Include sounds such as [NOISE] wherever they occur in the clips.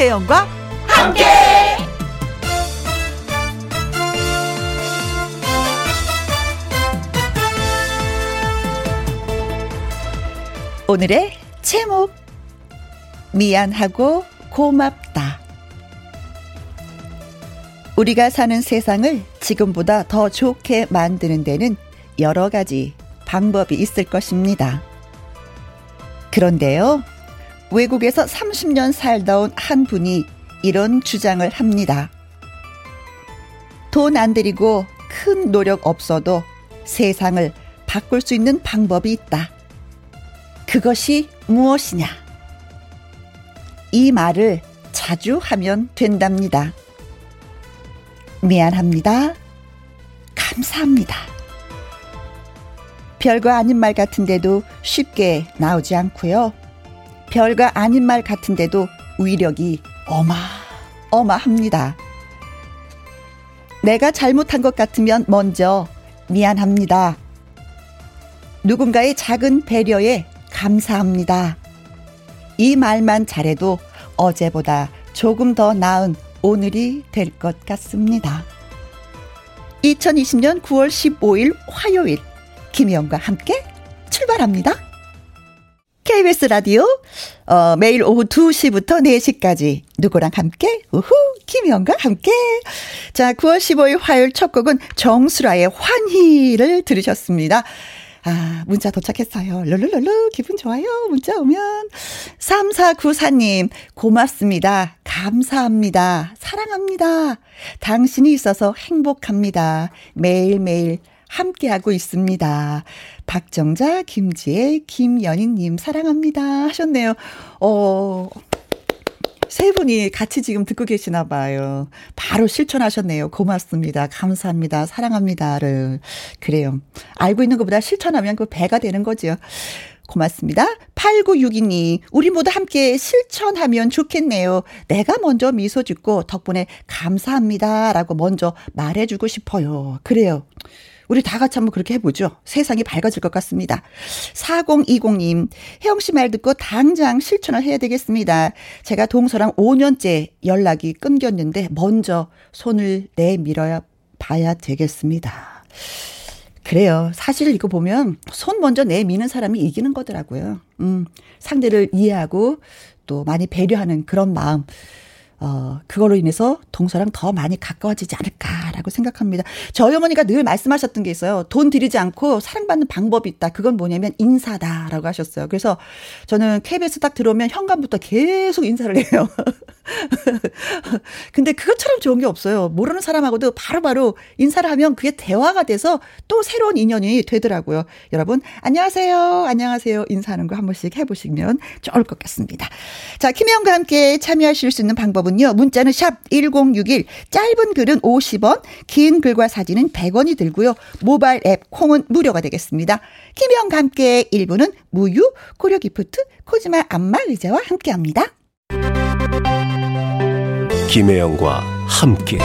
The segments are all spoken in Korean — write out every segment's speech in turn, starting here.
김혜영과 함께. 오늘의 제목 미안하고 고맙다. 우리가 사는 세상을 지금보다 더 좋게 만드는 데는 여러 가지 방법이 있을 것입니다. 그런데요, 외국에서 30년 살다 온 한 분이 이런 주장을 합니다. 돈 안 들이고 큰 노력 없어도 세상을 바꿀 수 있는 방법이 있다. 그것이 무엇이냐? 이 말을 자주 하면 된답니다. 미안합니다. 감사합니다. 별거 아닌 말 같은데도 쉽게 나오지 않고요. 별거 아닌 말 같은데도 위력이 어마어마합니다. 내가 잘못한 것 같으면 먼저 미안합니다. 누군가의 작은 배려에 감사합니다. 이 말만 잘해도 어제보다 조금 더 나은 오늘이 될 것 같습니다. 2020년 9월 15일 화요일 김혜영과 함께 출발합니다. KBS 라디오 어, 매일 오후 2시부터 4시까지 누구랑 함께 우후 김혜영과 함께 자 9월 15일 화요일 첫 곡은 정수라의 환희를 들으셨습니다. 아, 문자 도착했어요. 룰루룰루, 기분 좋아요. 문자 오면. 3494님, 고맙습니다. 감사합니다. 사랑합니다. 당신이 있어서 행복합니다. 매일매일 함께하고 있습니다. 박정자, 김지혜, 김연희님, 사랑합니다. 하셨네요. 어, 세 분이 같이 지금 듣고 계시나 봐요. 바로 실천하셨네요. 고맙습니다. 감사합니다. 사랑합니다를. 그래요. 알고 있는 것보다 실천하면 그 배가 되는 거죠. 고맙습니다. 8962님, 우리 모두 함께 실천하면 좋겠네요. 내가 먼저 미소 짓고 덕분에 감사합니다. 라고 먼저 말해주고 싶어요. 그래요. 우리 다 같이 한번 그렇게 해보죠. 세상이 밝아질 것 같습니다. 4020님, 혜영 씨 말 듣고 당장 실천을 해야 되겠습니다. 제가 동서랑 5년째 연락이 끊겼는데 먼저 손을 내밀어야 봐야 되겠습니다. 그래요. 사실 이거 보면 손 먼저 내미는 사람이 이기는 거더라고요. 음, 상대를 이해하고 또 많이 배려하는 그런 마음. 어, 그걸로 인해서 동서랑 더 많이 가까워지지 않을까라고 생각합니다. 저희 어머니가 늘 말씀하셨던 게 있어요. 돈 들이지 않고 사랑받는 방법이 있다. 그건 뭐냐면 인사다라고 하셨어요. 그래서 저는 KBS 딱 들어오면 현관부터 계속 인사를 해요. [LAUGHS] [LAUGHS] 근데 그것처럼 좋은 게 없어요. 모르는 사람하고도 바로바로 바로 인사를 하면 그게 대화가 돼서 또 새로운 인연이 되더라고요. 여러분, 안녕하세요. 안녕하세요. 인사하는 거 한 번씩 해보시면 좋을 것 같습니다. 자, 김혜영과 함께 참여하실 수 있는 방법은요. 문자는 샵 1061, 짧은 글은 50원, 긴 글과 사진은 100원이 들고요. 모바일 앱 콩은 무료가 되겠습니다. 김혜영과 함께 1부는 무유, 고려 기프트, 코지마 안마 의자와 함께 합니다. 김혜영과 함께.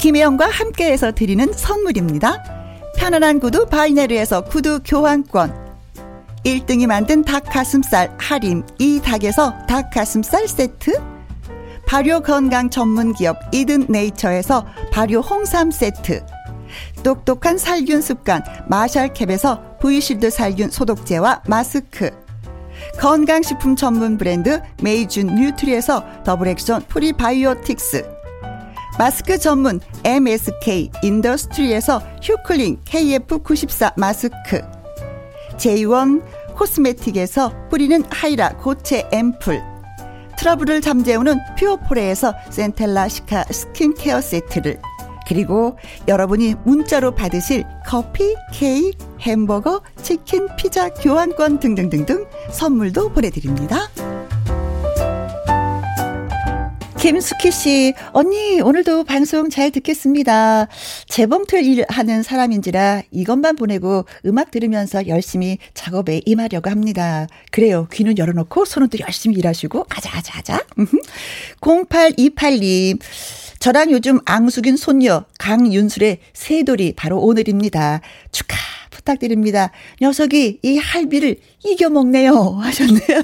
김혜영과 함께해서 드리는 선물입니다. 편안한 구두 바이네르에서 구두 교환권. 1등이 만든 닭가슴살 할인 이 닭에서 닭가슴살 세트 발효 건강 전문 기업 이든 네이처에서 발효 홍삼 세트. 똑똑한 살균 습관 마샬캡에서 브이실드 살균 소독제와 마스크. 건강식품 전문 브랜드 메이준 뉴트리에서 더블 액션 프리바이오틱스. 마스크 전문 MSK 인더스트리에서 휴클린 KF94 마스크. 제이원 코스메틱에서 뿌리는 하이라 고체 앰플 트러블을 잠재우는 퓨어포레에서 센텔라 시카 스킨케어 세트를 그리고 여러분이 문자로 받으실 커피, 케이크, 햄버거, 치킨, 피자, 교환권 등등등등 선물도 보내드립니다. 김숙희 씨, 언니, 오늘도 방송 잘 듣겠습니다. 재봉틀 일 하는 사람인지라 이것만 보내고 음악 들으면서 열심히 작업에 임하려고 합니다. 그래요. 귀는 열어놓고 손은 또 열심히 일하시고, 아자 아자 아자. 0828님, 저랑 요즘 앙숙인 손녀 강윤술의 새돌이 바로 오늘입니다. 축하 부탁드립니다. 녀석이 이 할비를 이겨먹네요. [LAUGHS] 하셨네요.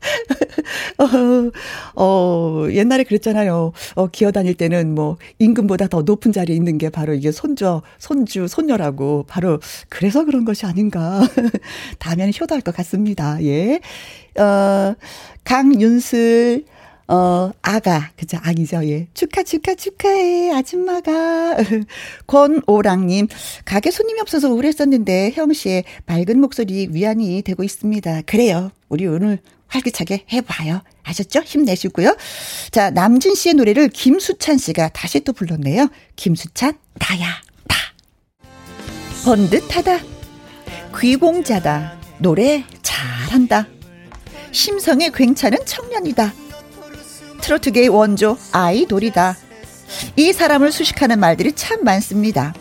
[LAUGHS] 어, 어, 옛날에 그랬잖아요. 어, 기어 다닐 때는 뭐, 임금보다 더 높은 자리에 있는 게 바로 이게 손주, 손주, 손녀라고. 바로, 그래서 그런 것이 아닌가. [LAUGHS] 다음에는 효도할 것 같습니다. 예. 어, 강윤슬, 어, 아가, 그죠, 아기죠, 예. 축하, 축하, 축하해, 아줌마가. [LAUGHS] 권오랑님, 가게 손님이 없어서 우울했었는데, 형 씨의 맑은 목소리 위안이 되고 있습니다. 그래요. 우리 오늘 활기차게 해봐요. 아셨죠? 힘내시고요. 자, 남진 씨의 노래를 김수찬 씨가 다시 또 불렀네요. 김수찬, 나야, 나. 번듯하다. 귀공자다. 노래 잘한다. 심성이 괜찮은 청년이다. 트로트계의 원조 아이돌이다. 이 사람을 수식하는 말들이 참 많습니다.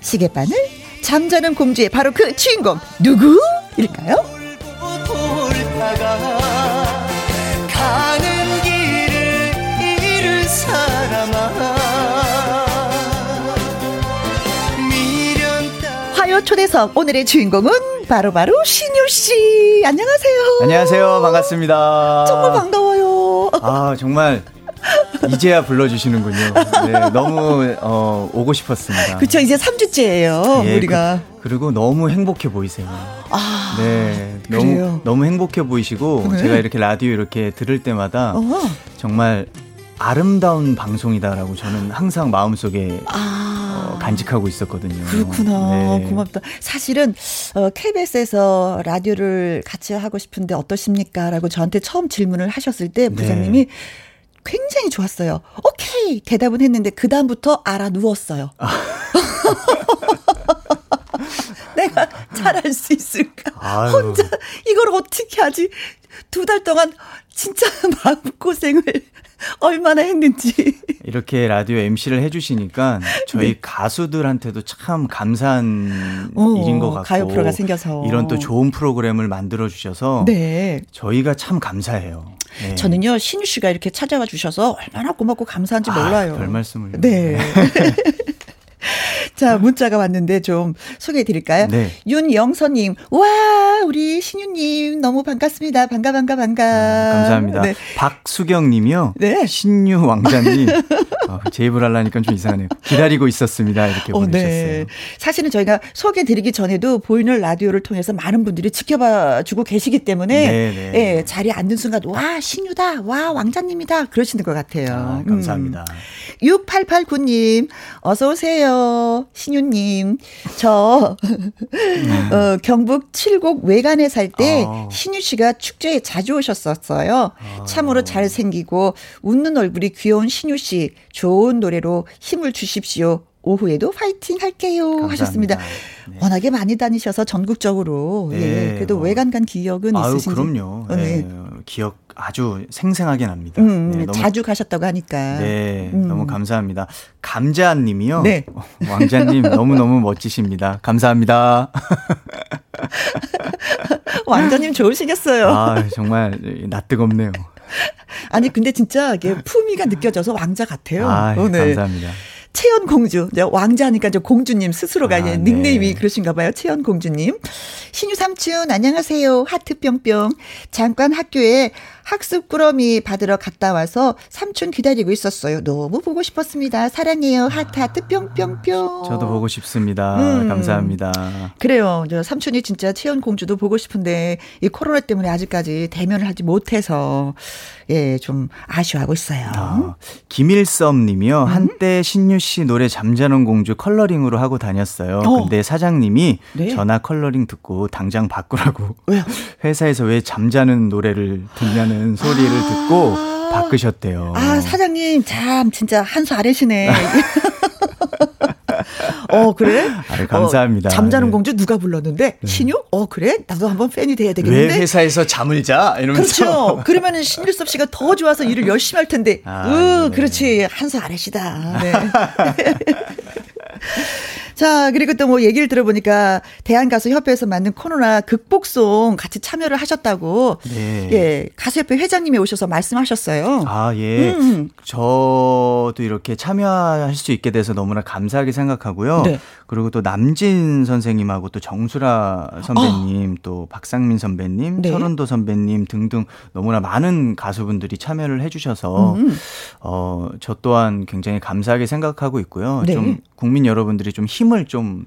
시계바늘 잠자는 공주의 바로 그 주인공 누구일까요? 가는 길을 잃은 사람아 화요 초대석 오늘의 주인공은 바로바로 바로 신유 씨. 안녕하세요. 안녕하세요. 반갑습니다. 정말 반가워요. 아, 정말 이제야 불러주시는군요. 네, 너무 어, 오고 싶었습니다. 그렇죠. 이제 3주째예요. 예, 우리가. 그, 리고 너무 행복해 보이세요. 아, 네, 너무 그래요? 너무 행복해 보이시고 네. 제가 이렇게 라디오 이렇게 들을 때마다 어 정말 아름다운 방송이다라고 저는 항상 마음속에 아. 어, 간직하고 있었거든요. 그렇구나. 네. 고맙다. 사실은 어, KBS에서 라디오를 같이 하고 싶은데 어떠십니까? 라고 저한테 처음 질문을 하셨을 때 네. 부장님이 네. 굉장히 좋았어요. 오케이 대답은 했는데 그 다음부터 알아 누웠어요. 아. [LAUGHS] 내가 잘할 수 있을까? 아유. 혼자 이걸 어떻게 하지? 두 달 동안 진짜 [LAUGHS] 마음고생을 얼마나 했는지. 이렇게 라디오 MC를 해주시니까 저희 네. 가수들한테도 참 감사한 오, 일인 것 같고. 가요 프로가 생겨서. 이런 또 좋은 프로그램을 만들어 주셔서. 네. 저희가 참 감사해요. 네. 저는요, 신유 씨가 이렇게 찾아와 주셔서 얼마나 고맙고 감사한지 아, 몰라요. 별 말씀을. 네. [LAUGHS] 자, 문자가 왔는데 좀 소개해 드릴까요? 네. 윤영선님, 와, 우리 신유님 너무 반갑습니다. 반가, 반가, 반가. 아, 감사합니다. 네. 박수경 님이요. 네. 신유 왕자님. [LAUGHS] 어, 제 입을 하려니까 좀 이상하네요. 기다리고 있었습니다. 이렇게 어, 보내주셨어요. 네. 사실은 저희가 소개 드리기 전에도 보이는 라디오를 통해서 많은 분들이 지켜봐 주고 계시기 때문에 네, 네. 예, 자리에 앉는 순간, 와, 신유다. 와, 왕자님이다. 그러시는 것 같아요. 아, 감사합니다. 음. 6889님, 어서오세요. 신유님, 저, 어, 경북 칠곡 외관에 살때 아. 신유 씨가 축제에 자주 오셨었어요. 아. 참으로 잘생기고 웃는 얼굴이 귀여운 신유 씨, 좋은 노래로 힘을 주십시오. 오후에도 파이팅 할게요 감사합니다. 하셨습니다. 네. 워낙에 많이 다니셔서 전국적으로 네. 예, 그래도 뭐. 외관 간 기억은 아유, 있으신지? 그럼요. 어, 네. 네. 기억 아주 생생하게 납니다. 음, 네, 너무, 자주 가셨다고 하니까. 네, 음. 너무 감사합니다. 감자님이요. 네. [LAUGHS] 왕자님 너무 너무 멋지십니다. 감사합니다. [LAUGHS] 왕자님 좋으시겠어요. 아 정말 낯뜨겁네요. [LAUGHS] 아니 근데 진짜 이게 품위가 느껴져서 왕자 같아요. 아, 어, 네. 감사합니다. 채연 공주. 왕자니까 저 공주님 스스로가 아, 닉네임이 네. 그러신가 봐요. 채연 공주님. 신유 삼촌 안녕하세요. 하트 뿅뿅. 잠깐 학교에 학습 꾸러미 받으러 갔다 와서 삼촌 기다리고 있었어요. 너무 보고 싶었습니다. 사랑해요. 하트 하트 뿅뿅뿅. 저도 보고 싶습니다. 음. 감사합니다. 그래요. 저 삼촌이 진짜 채연 공주도 보고 싶은데 이 코로나 때문에 아직까지 대면을 하지 못해서 예, 좀 아쉬워하고 있어요. 아, 김일썸 님이요. 음? 한때 신유 씨 노래 잠자는 공주 컬러링으로 하고 다녔어요. 어. 근데 사장님이 네? 전화 컬러링 듣고 당장 바꾸라고. 왜요? [LAUGHS] 회사에서 왜 잠자는 노래를 듣냐는 소리를 아. 듣고 바꾸셨대요. 아, 사장님 참 진짜 한 수 아래시네. [LAUGHS] 어, 그래? 아유, 감사합니다. 어, 잠자는 네. 공주 누가 불렀는데? 네. 신유? 어, 그래? 나도 한번 팬이 돼야 되겠는데? 왜 회사에서 잠을 자? 이러면서. 그렇죠. 그러면은 신일섭 씨가 더 좋아서 일을 열심히 할 텐데. 아, 으, 네. 그렇지. 한 수 아래시다. 네. [LAUGHS] [LAUGHS] 자, 그리고 또 뭐 얘기를 들어보니까 대한가수협회에서 만든 코로나 극복송 같이 참여를 하셨다고. 네. 예. 가수협회 회장님이 오셔서 말씀하셨어요. 아, 예. 음. 저도 이렇게 참여할 수 있게 돼서 너무나 감사하게 생각하고요. 네. 그리고 또 남진 선생님하고 또 정수라 선배님, 어. 또 박상민 선배님, 네. 철원도 선배님 등등 너무나 많은 가수분들이 참여를 해주셔서 음. 어, 저 또한 굉장히 감사하게 생각하고 있고요. 네. 좀 국민 여러분들이 좀 힘을 좀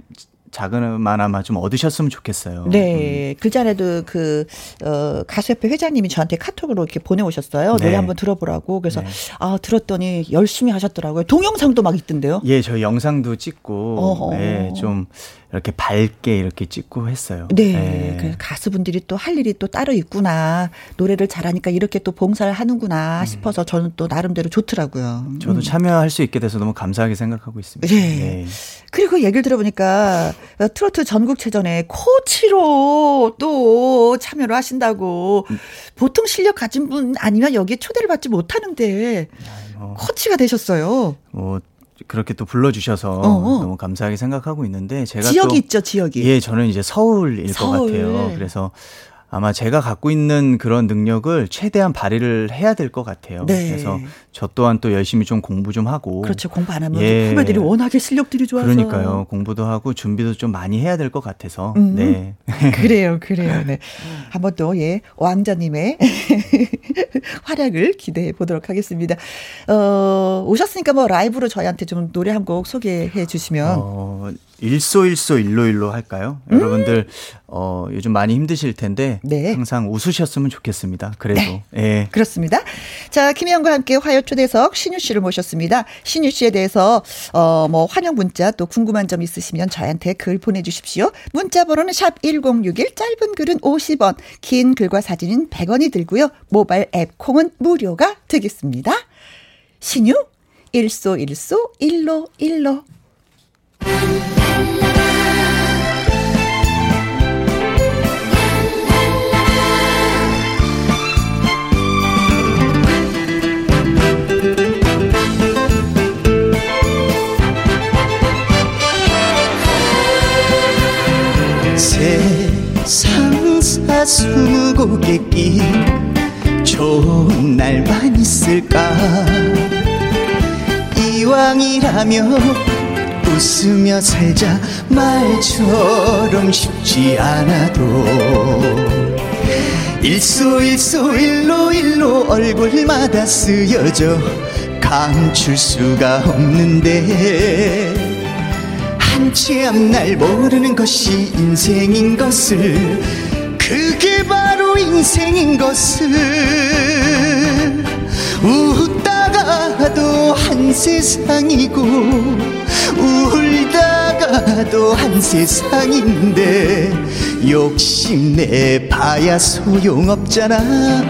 작은마나마 좀 얻으셨으면 좋겠어요. 네. 음. 그 전에도 그, 어, 가수협회 회장님이 저한테 카톡으로 이렇게 보내오셨어요. 네. 노래 한번 들어보라고. 그래서, 네. 아, 들었더니 열심히 하셨더라고요. 동영상도 막 있던데요. 예, 저 영상도 찍고, 어허. 네, 좀, 이렇게 밝게 이렇게 찍고 했어요. 네. 네. 그 가수분들이 또 할 일이 또 따로 있구나. 노래를 잘하니까 이렇게 또 봉사를 하는구나 음. 싶어서 저는 또 나름대로 좋더라고요. 저도 음. 참여할 수 있게 돼서 너무 감사하게 생각하고 있습니다. 네. 네. 그리고 얘기를 들어보니까 트로트 전국체전에 코치로 또 참여를 하신다고 음. 보통 실력 가진 분 아니면 여기에 초대를 받지 못하는데 뭐. 코치가 되셨어요. 뭐 그렇게 또 불러주셔서 어어. 너무 감사하게 생각하고 있는데 제가 지역이 또, 있죠 지역이 예 저는 이제 서울일 서울. 것 같아요 그래서 아마 제가 갖고 있는 그런 능력을 최대한 발휘를 해야 될 것 같아요. 네. 그래서 저 또한 또 열심히 좀 공부 좀 하고. 그렇죠. 공부 안 하면 예. 후배들이 워낙에 실력들이 좋아서. 그러니까요. 공부도 하고 준비도 좀 많이 해야 될 것 같아서. 음. 네. [LAUGHS] 그래요. 그래요. [LAUGHS] 네. 한번 또, 예, 왕자님의 [LAUGHS] 활약을 기대해 보도록 하겠습니다. 어, 오셨으니까 뭐 라이브로 저희한테 좀 노래 한 곡 소개해 주시면. 어, 일소일소 일로일로 할까요? 음. 여러분들 어 요즘 많이 힘드실 텐데 네. 항상 웃으셨으면 좋겠습니다. 그래도 네. 예. 그렇습니다. 자, 김혜영과 함께 화요 초대석 신유 씨를 모셨습니다. 신유 씨에 대해서 어 뭐 환영 문자 또 궁금한 점 있으시면 저한테 글 보내 주십시오. 문자 번호는 샵 1061 짧은 글은 50원, 긴 글과 사진은 100원이 들고요. 모바일 앱 콩은 무료가 되겠습니다. 신유 일소일소 일로 일로 세상사 스무고개 길 좋은 날만 있을까? 이왕이라면 웃으며 살자. 말처럼 쉽지 않아도 일소 일소 일로 일로 얼굴마다 쓰여져 감출 수가 없는데 한치 앞날 모르는 것이 인생인 것을 그게 바로 인생인 것을 웃다가도 한 세상이고 울다가도 한 세상인데 욕심내 봐야 소용없잖아.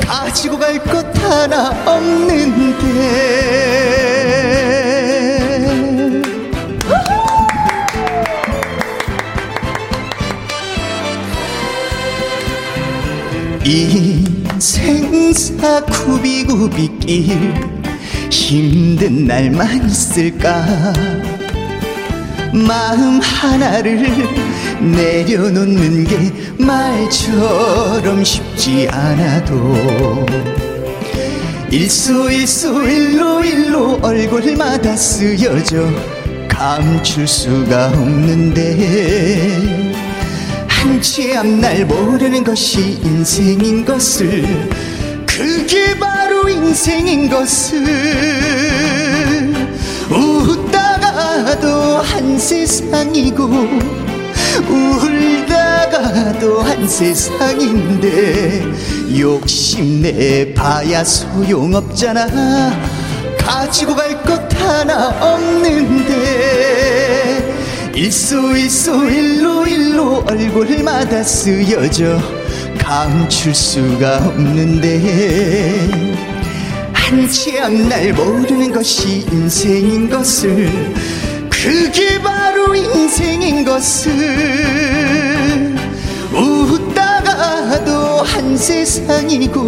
가지고 갈 것 하나 없는데. 인생사 구비구비길 힘든 날만 있을까? 마음 하나를 내려놓는 게 말처럼 쉽지 않아도 일소 일소 일로 일로 얼굴마다 쓰여져 감출 수가 없는데 한치 앞날 모르는 것이 인생인 것을 그게 바로 인생인 것을 웃다가도 한 세상이고 울다가도 한 세상인데 욕심내 봐야 소용없잖아. 가지고 갈 것 하나 없는데 일소 일소 일로 일로 얼굴마다 쓰여져 감출 수가 없는데 한치 앞날 모르는 것이 인생인 것을 그게 바로 인생인 것을. 웃다가도 한 세상이고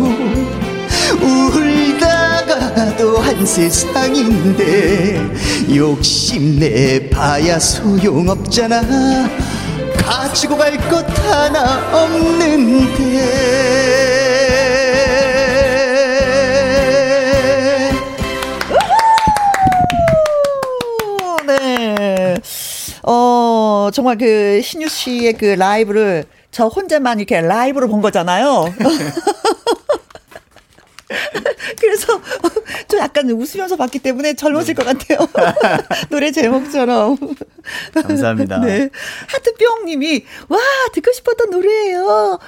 울다가도 고요한 세상인데 욕심내 봐야 소용없잖아. 가지고 갈 것 하나 없는데 어, 정말 그 신유 씨의 그 라이브를 저 혼자만 이렇게 라이브로 본 거잖아요. [LAUGHS] 그래서 좀 약간 웃으면서 봤기 때문에 젊어질 것 같아요. [LAUGHS] 노래 제목처럼. 감사합니다. [LAUGHS] 네. 하트뿅님이 와 듣고 싶었던 노래예요. 와와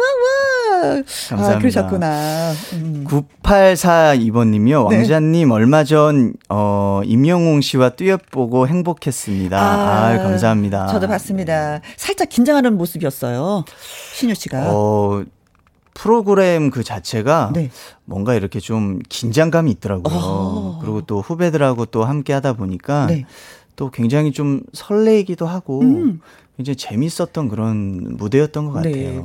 와와. 감사합니다. 아, 그러셨구나. 음. 9842번님이요. 네. 왕자님 얼마 전 어, 임영웅 씨와 듀엣 보고 행복했습니다. 아, 아, 감사합니다. 저도 봤습니다. 살짝 긴장하는 모습이었어요. 신유 씨가. 어, 프로그램 그 자체가 네. 뭔가 이렇게 좀 긴장감이 있더라고요. 어. 그리고 또 후배들하고 또 함께 하다 보니까 네. 또 굉장히 좀 설레이기도 하고 음. 굉장히 재밌었던 그런 무대였던 것 같아요. 네.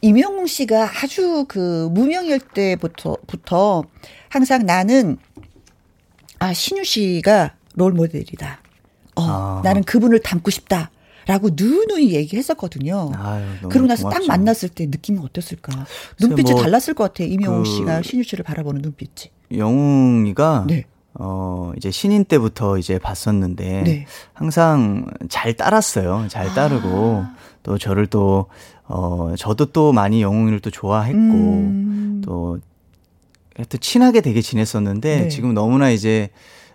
임영웅 씨가 아주 그 무명일 때부터 부터 항상 나는 아 신유 씨가 롤 모델이다. 어, 아. 나는 그분을 닮고 싶다. 라고 누누이 얘기했었거든요. 아유, 그러고 나서 고맙죠. 딱 만났을 때 느낌이 어땠을까? 눈빛이 뭐 달랐을 것 같아. 이명웅 그 씨가 신유 씨를 바라보는 눈빛이. 영웅이가 네. 어, 이제 신인 때부터 이제 봤었는데 네. 항상 잘 따랐어요. 잘 따르고 아. 또 저를 또 어, 저도 또 많이 영웅이를 또 좋아했고 음. 또 하여튼 친하게 되게 지냈었는데 네. 지금 너무나 이제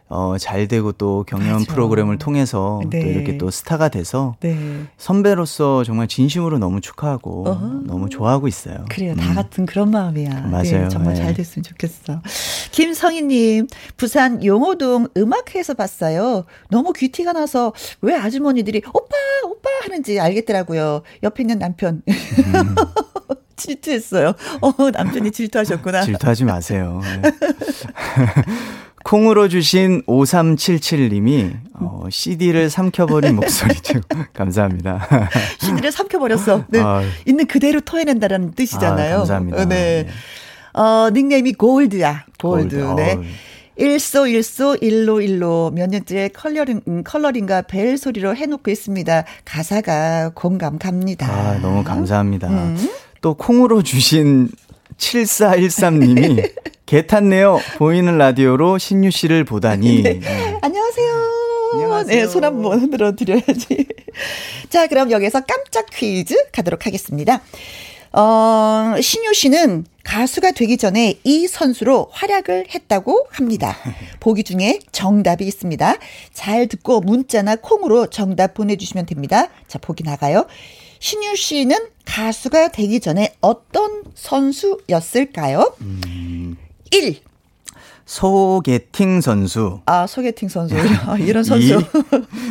어, 잘 되고 또 경연 맞아. 프로그램을 통해서 네. 또 이렇게 또 스타가 돼서 네. 선배로서 정말 진심으로 너무 축하하고 어허. 너무 좋아하고 있어요. 그래요. 음. 다 같은 그런 마음이야. 네, 맞아요. 네, 정말 잘 됐으면 좋겠어. 김성희님, 부산 용호동 음악회에서 봤어요. 너무 귀티가 나서 왜 아주머니들이 오빠, 오빠 하는지 알겠더라고요. 옆에 있는 남편. 음. [LAUGHS] 질투했어요. 어, 남편이 질투하셨구나. 질투하지 마세요. [LAUGHS] 네. 콩으로 주신 5377님이 어, CD를 삼켜버린 목소리죠. [LAUGHS] 감사합니다. [LAUGHS] CD를 삼켜버렸어. 네. 아, 있는 그대로 토해낸다는 뜻이잖아요. 아, 감사합니다. 네. 네. 어, 닉네임이 골드야. 골드. 골드. 네. 어. 일소 일소 일로 일로 몇 년째 컬러링 음, 컬러링과 벨 소리로 해놓고 있습니다. 가사가 공감 갑니다. 아 너무 감사합니다. 음. 또 콩으로 주신 7413님이 [LAUGHS] 개 탔네요. 보이는 라디오로 신유 씨를 보다니. 네. 네. 안녕하세요. 안녕하세요. 네, 손 한번 흔들어 드려야지. [LAUGHS] 자, 그럼 여기서 깜짝 퀴즈 가도록 하겠습니다. 어, 신유 씨는 가수가 되기 전에 이 선수로 활약을 했다고 합니다. [LAUGHS] 보기 중에 정답이 있습니다. 잘 듣고 문자나 콩으로 정답 보내주시면 됩니다. 자, 보기 나가요. 신유 씨는 가수가 되기 전에 어떤 선수였을까요? 음. 1. 소개팅 선수. 아, 소개팅 선수. 아, 이런 선수.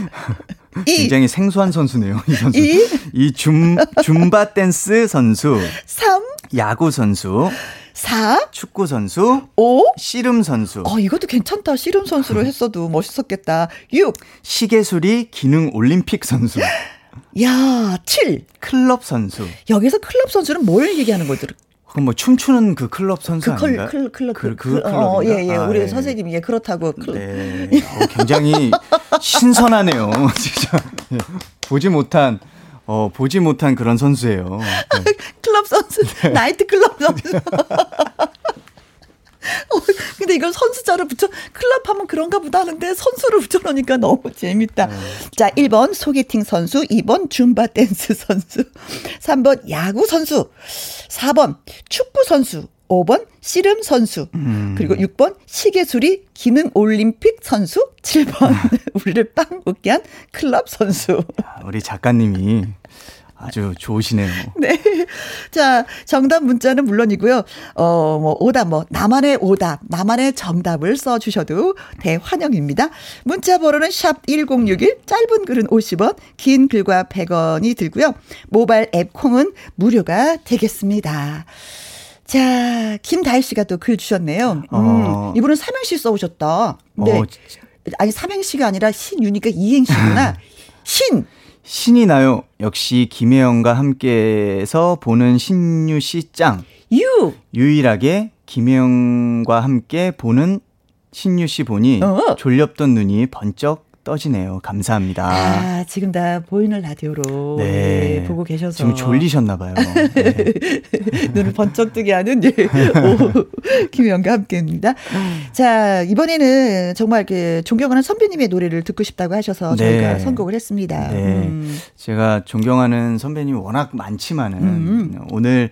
[LAUGHS] 이. 굉장히 생소한 선수네요, 이 선수. 이, 이 줌, 줌바 댄스 선수. 3. 야구 선수. 4. 축구 선수. 5. 씨름 선수. 어, 이것도 괜찮다. 씨름 선수로 했어도 멋있었겠다. 6. 시계수리 기능 올림픽 선수. [LAUGHS] 야, 7. 클럽 선수. 여기서 클럽 선수는 뭘 얘기하는 거죠? 그럼 뭐 춤추는 그 클럽 선수 그 아닌가요? 클, 클럽 그, 그, 그 어, 예, 예. 아, 우리 예. 선생님이 예, 그렇다고. 네. 어, 굉장히 [LAUGHS] 신선하네요. [LAUGHS] 진짜. 예. 보지 못한 어, 보지 못한 그런 선수예요. 네. [LAUGHS] 클럽 선수, 네. 나이트 클럽 선수. 어, 근데 이걸 선수자를 붙여, 클럽 하면 그런가 보다 하는데 선수를 붙여놓으니까 너무 재밌다. 네. 자, 1번 소개팅 선수, 2번 줌바 댄스 선수, 3번 야구 선수, 4번 축구 선수, 5번 씨름 선수, 음. 그리고 6번 시계수리 기능 올림픽 선수, 7번 [LAUGHS] 우리를 빵 웃게 한 클럽 선수. 우리 작가님이 아주 좋으시네요. [LAUGHS] 네. 자, 정답 문자는 물론이고요. 어, 뭐, 오답, 뭐, 나만의 오답, 나만의 정답을 써주셔도 대환영입니다. 문자 번호는 샵 1061, 짧은 글은 50원, 긴 글과 100원이 들고요. 모바일 앱 콩은 무료가 되겠습니다. 자, 김다희 씨가 또 글 주셨네요. 음, 어. 이분은 삼행시 써오셨다. 네. 어, 아니, 삼행시가 아니라 신유니까 이행시구나. [LAUGHS] 신. 신이 나요. 역시 김혜영과 함께해서 보는 신유 씨 짱. 유. 유일하게 김혜영과 함께 보는 신유 씨 보니 어. 졸렸던 눈이 번쩍 떠지네요. 감사합니다. 아, 지금 다 보이는 라디오로 네. 네, 보고 계셔서. 지금 졸리셨나 봐요. [LAUGHS] 네. 눈을 번쩍 뜨게 하는 [LAUGHS] 네. 김희영과 함께입니다. 자, 이번에는 정말 그 존경하는 선배님의 노래를 듣고 싶다고 하셔서 네. 저희가 선곡을 했습니다. 네. 음. 제가 존경하는 선배님이 워낙 많지만은 음. 오늘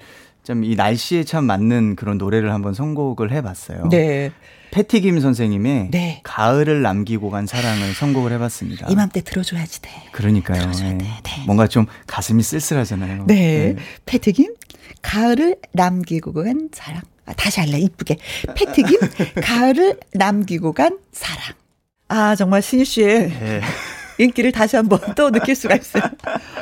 좀 이 날씨에 참 맞는 그런 노래를 한번 선곡을 해봤어요. 네. 패티김 선생님의 네. 가을을 남기고 간 사랑을 선곡을 해봤습니다. 이맘때 들어줘야지 돼. 그러니까요. 들어줘야 네. 돼, 네. 뭔가 좀 가슴이 쓸쓸하잖아요. 네. 네. 패티김 가을을 남기고 간 사랑. 아, 다시 할래 이쁘게. 패티김 [LAUGHS] 가을을 남기고 간 사랑. 아 정말 신유 씨의 네. 인기를 다시 한번 또 느낄 수가 있어요.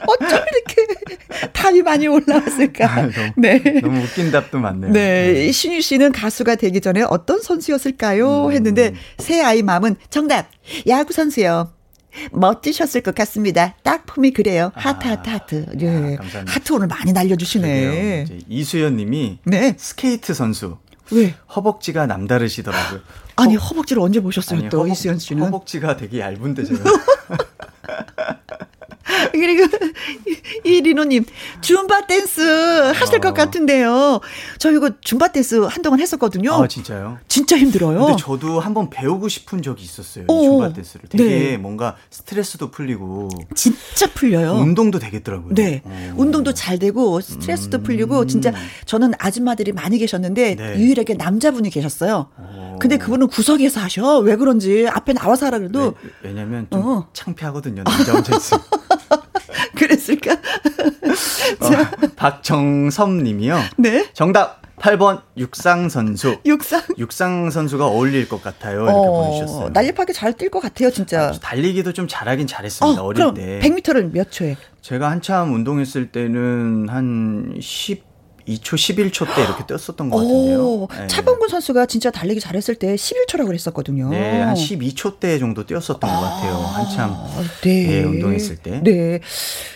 어쩜 이렇게 답이 많이 올라왔을까? 아, 너무, 네. 너무 웃긴 답도 많네요. 네. 네. 신유 씨는 가수가 되기 전에 어떤 선수였을까요? 음. 했는데 새 아이 마음은 정답. 야구 선수요. 멋지셨을 것 같습니다. 딱 폼이 그래요. 하트, 아, 하트, 하트. 네. 아, 하트 오늘 많이 날려주시네. 이수연 님이 네. 스케이트 선수. 왜? 허벅지가 남다르시더라고요. 아니 허벅지를 언제 보셨어요 아니, 또 허벅, 이수연 씨는? 허벅지가 되게 얇은데 제가. [LAUGHS] [LAUGHS] 그리고 이리노님 줌바 댄스 하실 어. 것 같은데요. 저 이거 줌바 댄스 한동안 했었거든요. 아 진짜요? 진짜 힘들어요. 근데 저도 한번 배우고 싶은 적이 있었어요. 오. 줌바 댄스를. 되게 네. 뭔가 스트레스도 풀리고 진짜 풀려요. 운동도 되겠더라고요. 네, 오. 어. 운동도 잘 되고 스트레스도 음. 풀리고 진짜 저는 아줌마들이 많이 계셨는데 네. 유일하게 남자분이 계셨어요. 오. 근데 그분은 구석에서 하셔. 왜 그런지 앞에 나와서 하라 그래도 네, 왜냐면 좀 어. 창피하거든요. 남자 혼자 있으면. [LAUGHS] 그랬을까? [LAUGHS] 어, 박정섭 님이요. 네. 정답 8번 육상 선수. 육상? 육상 선수가 어울릴 것 같아요. 이렇게 어, 보내주셨어요. 날렵하게 잘 뛸 것 같아요, 진짜. 아, 달리기도 좀 잘하긴 잘했습니다. 어, 릴 때. 100m를 몇 초에? 제가 한참 운동했을 때는 한 10, 2초, 11초 때 이렇게 뛰었었던 것 같은데요. 네. 차범근 선수가 진짜 달리기 잘했을 때 11초라고 그랬었거든요. 네, 한 12초 때 정도 뛰었었던 아, 것 같아요. 한참 네. 네, 운동했을 때. 네.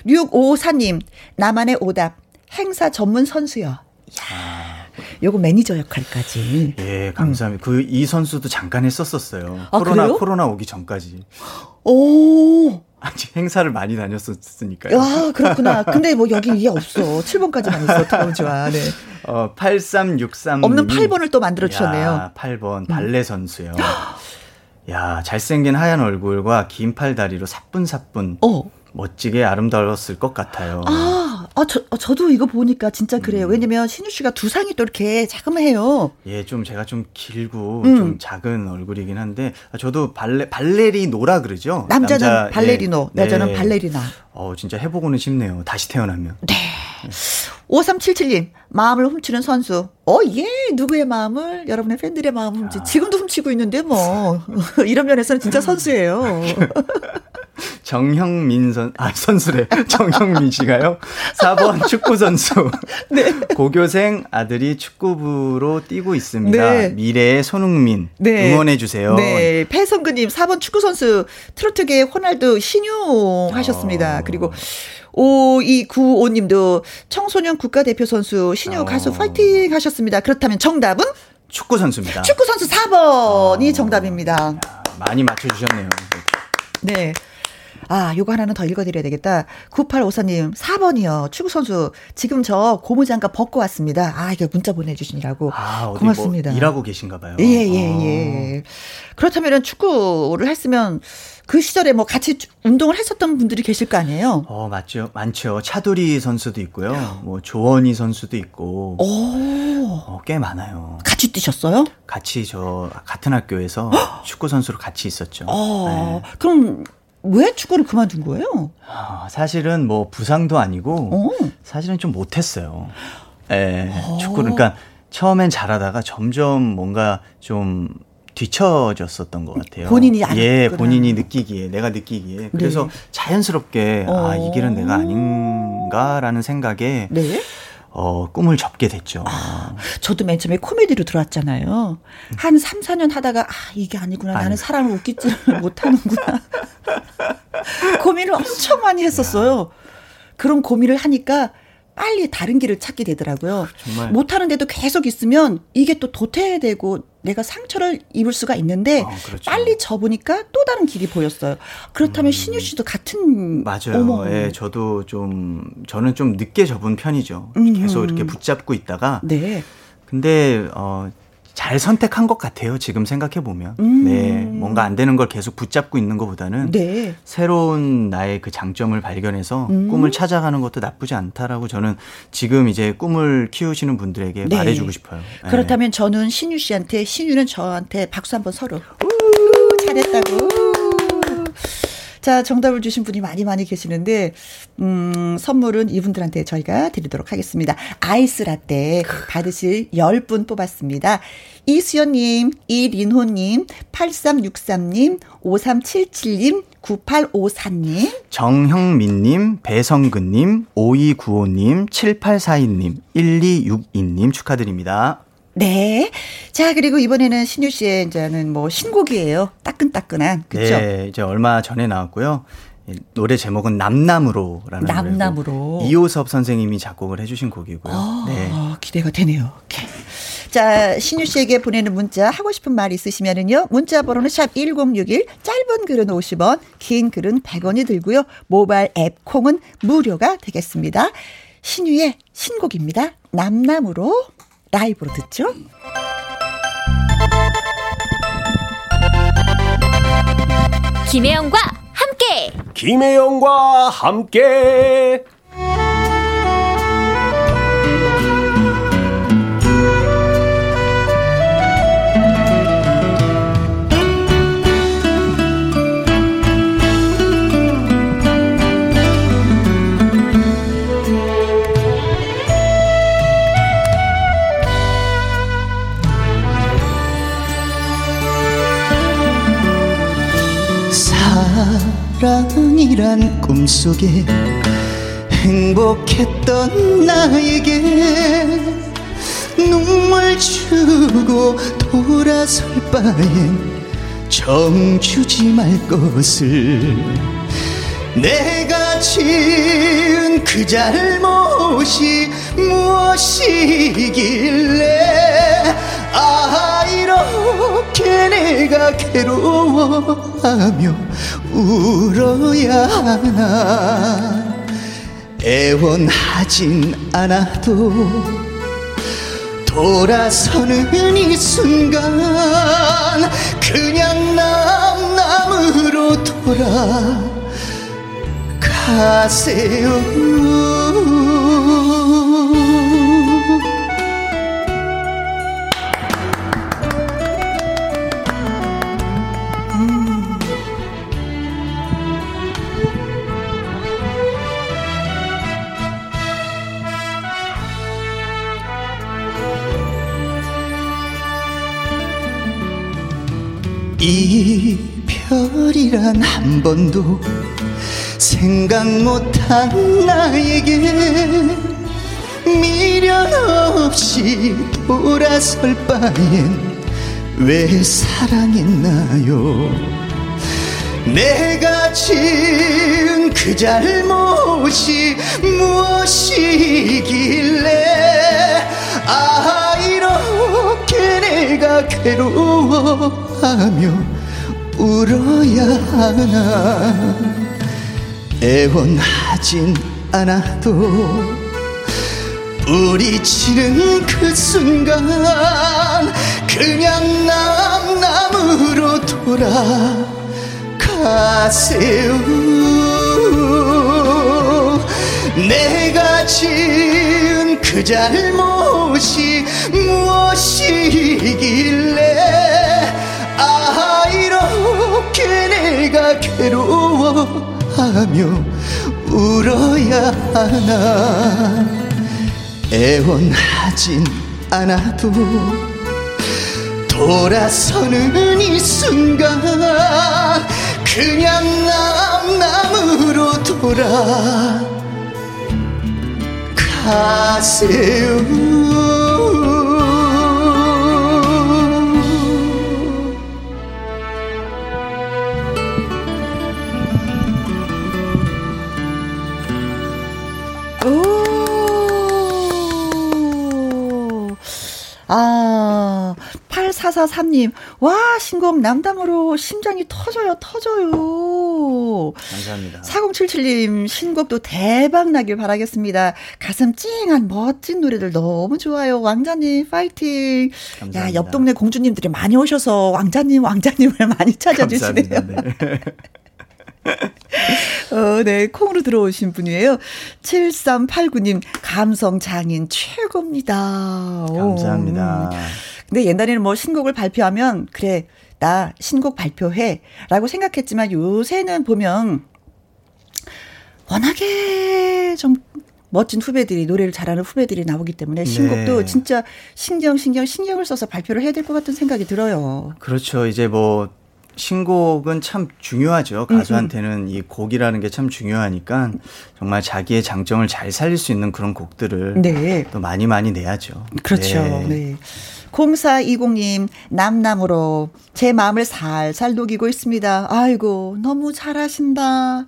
654님, 나만의 오답. 행사 전문 선수요. 야 아. 요거 매니저 역할까지. 예, 감사합니다. 음. 그이 선수도 잠깐 했었었어요. 아, 코로나 그래요? 코로나 오기 전까지. 오. 아직 행사를 많이 다녔었으니까요. 아, 그렇구나. 근데 뭐 여기 이게 없어. 7번까지만 있어. 너무 좋아. 네. 어, 8363. 없는 8번을 또 만들어 주셨네요. 야, 8번 발레 선수요. 야, 잘생긴 하얀 얼굴과 긴 팔 다리로 사뿐사뿐. 어. 멋지게 아름다웠을 것 같아요. 아, 아 저, 어, 저도 이거 보니까 진짜 그래요. 음. 왜냐면 신유 씨가 두상이 또 이렇게 자그마해요. 예, 좀 제가 좀 길고 음. 좀 작은 얼굴이긴 한데 아, 저도 발레 발레리노라 그러죠. 남자는 남자, 발레리노, 예, 여자는 네. 발레리나. 어, 진짜 해보고는 싶네요. 다시 태어나면. 네. 5377님, 마음을 훔치는 선수. 어, 예, 누구의 마음을, 여러분의 팬들의 마음을 훔치, 아. 지금도 훔치고 있는데 뭐. [LAUGHS] 이런 면에서는 진짜 선수예요. [LAUGHS] [LAUGHS] 정형민 선, 아, 선수래. 정형민 씨가요. 4번 축구 선수. [LAUGHS] 네. 고교생 아들이 축구부로 뛰고 있습니다. 네. 미래의 손흥민. 네. 응원해주세요. 네. 패성근님 4번 축구 선수 트로트계 호날두 신유 하셨습니다. 어. 그리고 5295님도 청소년 국가대표 선수 신유 어. 가수 파이팅 하셨습니다. 그렇다면 정답은? 축구 선수입니다. 축구 선수 4번이 어. 정답입니다. 많이 맞춰주셨네요. 네. 아, 요거 하나는 더 읽어드려야 되겠다. 9854님, 4번이요. 축구선수. 지금 저 고무장갑 벗고 왔습니다. 아, 이게 문자 보내주시느라고. 아, 뭐 고맙습니다. 뭐 일하고 계신가 봐요. 예, 예, 예. 그렇다면 축구를 했으면 그 시절에 뭐 같이 운동을 했었던 분들이 계실 거 아니에요? 어, 맞죠. 많죠. 차두리 선수도 있고요. 뭐 조원희 선수도 있고. 오. 어, 꽤 많아요. 같이 뛰셨어요? 같이 저 같은 학교에서 축구 선수로 같이 있었죠. 어, 네. 그럼 왜 축구를 그만둔 거예요? 아, 사실은 뭐 부상도 아니고 어. 사실은 좀 못했어요. 예, 어. 축구를 그러니까 처음엔 잘하다가 점점 뭔가 좀 뒤처졌었던 것 같아요. 본인이 알 예, 본인이 느끼기에 내가 느끼기에 그래서 네. 자연스럽게 어. 아, 이 길은 내가 아닌가라는 생각에 네? 어, 꿈을 접게 됐죠. 아, 저도 맨 처음에 코미디로 들어왔잖아요. 한 3, 4년 하다가, 아, 이게 아니구나. 나는 사람을 웃기지 [LAUGHS] 못하는구나. 고민을 엄청 많이 했었어요. 그런 고민을 하니까 빨리 다른 길을 찾게 되더라고요. 정말. 못하는데도 계속 있으면 이게 또 도태되고 내가 상처를 입을 수가 있는데 어, 그렇죠. 빨리 접으니까 또 다른 길이 보였어요. 그렇다면 음. 신유 씨도 같은 맞아요. 어머. 예, 저도 좀 저는 좀 늦게 접은 편이죠. 음. 계속 이렇게 붙잡고 있다가 네. 근데 어 잘 선택한 것 같아요. 지금 생각해 보면. 음. 네. 뭔가 안 되는 걸 계속 붙잡고 있는 것보다는 네. 새로운 나의 그 장점을 발견해서 음. 꿈을 찾아가는 것도 나쁘지 않다라고 저는 지금 이제 꿈을 키우시는 분들에게 네. 말해 주고 싶어요. 네. 그렇다면 저는 신유 씨한테 신유는 저한테 박수 한번 서로. 우, 잘했다고. 자, 정답을 주신 분이 많이 많이 계시는데, 음, 선물은 이분들한테 저희가 드리도록 하겠습니다. 아이스 라떼 받으실 10분 뽑았습니다. 이수연님, 이린호님, 8363님, 5377님, 9854님, 정형민님, 배성근님, 5295님, 7842님, 1262님 축하드립니다. 네. 자, 그리고 이번에는 신유 씨의 이제는 뭐 신곡이에요. 따끈따끈한. 그죠? 네, 이제 얼마 전에 나왔고요. 노래 제목은 남남으로라는 남남으로 이호섭 선생님이 작곡을 해주신 곡이고요. 아, 네. 기대가 되네요. 오케이. 자, 신유 씨에게 보내는 문자 하고 싶은 말 있으시면은요. 문자 번호는 샵 1061, 짧은 글은 50원, 긴 글은 100원이 들고요. 모바일 앱 콩은 무료가 되겠습니다. 신유의 신곡입니다. 남남으로 라이브로 듣죠. 김혜영과 함께. 김혜영과 함께. 사랑이란 꿈속에 행복했던 나에게 눈물 주고 돌아설 바엔 정 주지 말 것을 내가 지은 그 잘못이 무엇이길래 아 이렇게 내가 괴로워하며 울어야 하나? 애원하진 않아도 돌아서는 이 순간 그냥 남남으로 돌아 가세요. 이 별이란 한 번도 생각 못한 나에게 미련 없이 돌아설 바엔 왜 사랑했나요? 내가 지은 그 잘못이 무엇이길래 아 이렇게 내가 괴로워 하며 울어야 하나 애원하진 않아도 우리 치는 그 순간 그냥 남남으로 돌아가세요. 내가 지은 그 잘못이 무엇이길래 아 이렇게 내가 괴로워 하며 울어야 하나. 애원하진 않아도 돌아서는 이 순간 그냥 남남으로 돌아가세요 8443님, 와, 신곡 남담으로 심장이 터져요, 터져요. 감사합니다. 4077님, 신곡도 대박 나길 바라겠습니다. 가슴 찡한 멋진 노래들 너무 좋아요. 왕자님, 파이팅. 감사합니다. 야, 옆 동네 공주님들이 많이 오셔서 왕자님, 왕자님을 많이 찾아주시네요. 네. [LAUGHS] 어, 네, 콩으로 들어오신 분이에요. 7389님, 감성 장인 최고입니다. 감사합니다. 오. 근데 옛날에는 뭐 신곡을 발표하면, 그래, 나 신곡 발표해. 라고 생각했지만 요새는 보면, 워낙에 좀 멋진 후배들이 노래를 잘하는 후배들이 나오기 때문에 신곡도 네. 진짜 신경 신경 신경을 써서 발표를 해야 될 것 같은 생각이 들어요. 그렇죠. 이제 뭐 신곡은 참 중요하죠. 가수한테는 음, 음. 이 곡이라는 게 참 중요하니까 정말 자기의 장점을 잘 살릴 수 있는 그런 곡들을 네. 또 많이 많이 내야죠. 그렇죠. 네. 네. 0420님, 남남으로 제 마음을 살살 녹이고 있습니다. 아이고, 너무 잘하신다.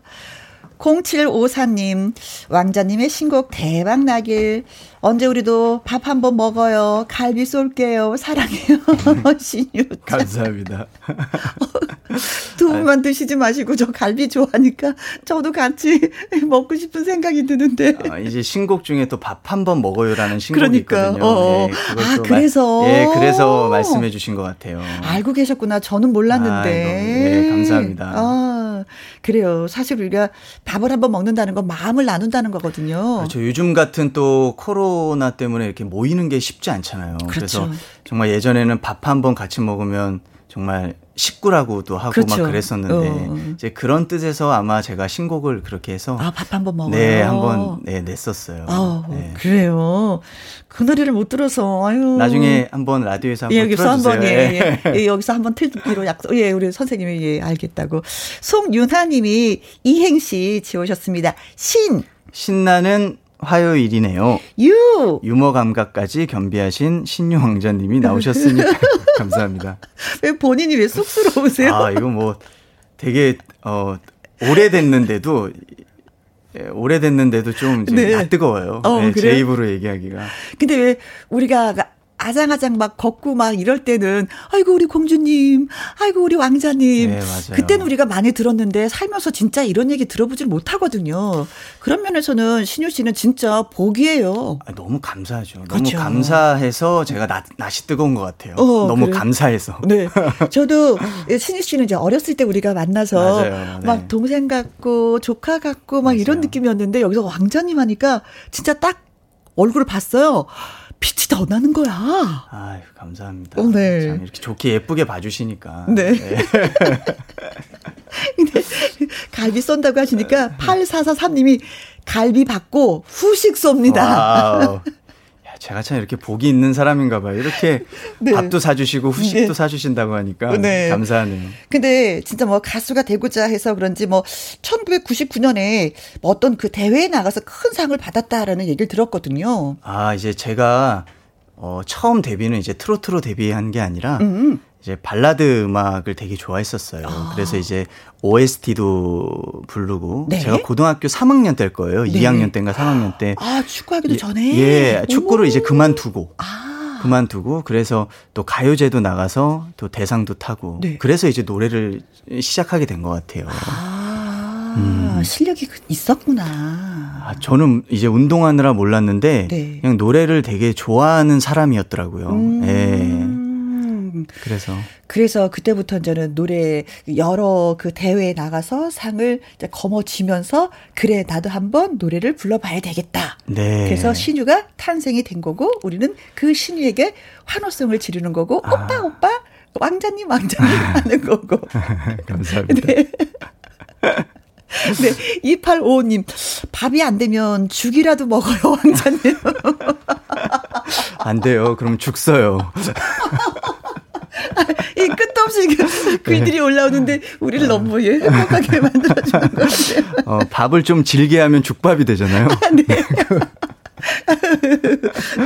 0754님, 왕자님의 신곡 대박 나길. 언제 우리도 밥 한번 먹어요. 갈비 쏠게요. 사랑해요. [LAUGHS] 신유. 감사합니다. [LAUGHS] 두 분만 드시지 마시고 저 갈비 좋아하니까 저도 같이 [LAUGHS] 먹고 싶은 생각이 드는데. 아, 이제 신곡 중에 또 밥 한번 먹어요라는 신곡이 그러니까. 있거든요. 어. 네, 아, 그래서. 말, 예, 그래서 말씀해 주신 것 같아요. 알고 계셨구나. 저는 몰랐는데. 아, 네, 감사합니다. 아, 그래요. 사실 우리가 밥을 한번 먹는다는 건 마음을 나눈다는 거거든요. 그렇죠. 요즘 같은 또 코로나 때문에 이렇게 모이는 게 쉽지 않잖아요. 그렇죠. 그래서 정말 예전에는 밥 한 번 같이 먹으면 정말 식구라고도 하고 그렇죠. 막 그랬었는데 어. 이제 그런 뜻에서 아마 제가 신곡을 그렇게 해서 아 밥 한번 먹어요. 네, 한번 네, 냈었어요. 아, 네. 그래요. 그 노래를 못 들어서 아유. 나중에 한번 라디오에서 한번 예, 여기서 한번 예, 예, 예, 여기서 한번 틀기로 약속. 예, 우리 선생님이 예, 알겠다고. 송윤하 님이 이행시 지으셨습니다. 신 신나는 화요일이네요. 유 유머 감각까지 겸비하신 신유 왕자님이 나오셨으니 [LAUGHS] 감사합니다. 왜 본인이 왜 쑥스러우세요? 아 이거 뭐 되게 어 오래됐는데도 예, 오래됐는데도 좀 이제 네. 뜨거워요. 어, 네, 제 입으로 얘기하기가. 근데 왜 우리가 아장아장 막 걷고 막 이럴 때는 아이고 우리 공주님, 아이고 우리 왕자님. 네, 맞아요. 그때는 우리가 많이 들었는데 살면서 진짜 이런 얘기 들어보질 못하거든요. 그런 면에서는 신유 씨는 진짜 복이에요. 아, 너무 감사하죠. 그렇죠. 너무 감사해서 제가 나, 낯이 뜨거운 것 같아요. 어, 너무 그래. 감사해서. 네. [LAUGHS] 저도 신유 씨는 이제 어렸을 때 우리가 만나서 맞아요. 네. 막 동생 같고 조카 같고 막 맞아요. 이런 느낌이었는데 여기서 왕자님 하니까 진짜 딱 얼굴을 봤어요. 빛이 더 나는 거야. 아 감사합니다. 어, 네. 참 이렇게 좋게 예쁘게 봐주시니까. 네. 네. [LAUGHS] 근데 갈비 쏜다고 하시니까 8443님이 갈비 받고 후식 쏩니다. 제가 참 이렇게 복이 있는 사람인가 봐요. 이렇게 [LAUGHS] 네. 밥도 사주시고 후식도 네. 사주신다고 하니까 네. 감사하네요. 근데 진짜 뭐 가수가 되고자 해서 그런지 뭐 1999년에 뭐 어떤 그 대회에 나가서 큰 상을 받았다라는 얘기를 들었거든요. 아 이제 제가 어, 처음 데뷔는 이제 트로트로 데뷔한 게 아니라 음. 이제 발라드 음악을 되게 좋아했었어요. 아. 그래서 이제 OST도 부르고 네? 제가 고등학교 3학년 때일 거예요. 네. 2학년 때인가 3학년 때. 아, 축구하기도 전에. 예, 축구를 오. 이제 그만두고. 아. 그만두고 그래서 또 가요제도 나가서 또 대상도 타고 네. 그래서 이제 노래를 시작하게 된 것 같아요. 아, 음. 실력이 그 있었구나. 아, 저는 이제 운동하느라 몰랐는데 네. 그냥 노래를 되게 좋아하는 사람이었더라고요. 음. 예. 그래서 그래서 그때부터 저는 노래 여러 그 대회에 나가서 상을 이제 거머쥐면서 그래 나도 한번 노래를 불러봐야 되겠다. 네. 그래서 신유가 탄생이 된 거고 우리는 그 신유에게 환호성을 지르는 거고 아. 오빠 오빠 왕자님 왕자님 하는 거고. [LAUGHS] 감사합니다. 네. 네, 2855님, 밥이 안 되면 죽이라도 먹어요, 왕자님. 안 돼요. 그럼 죽 써요. [LAUGHS] 이 끝도 없이 그 글들이 네. 올라오는데 우리를 너무 예, 행복하게 만들어주는 것 같아요. 어, 밥을 좀 질게 하면 죽밥이 되잖아요. 아, 네.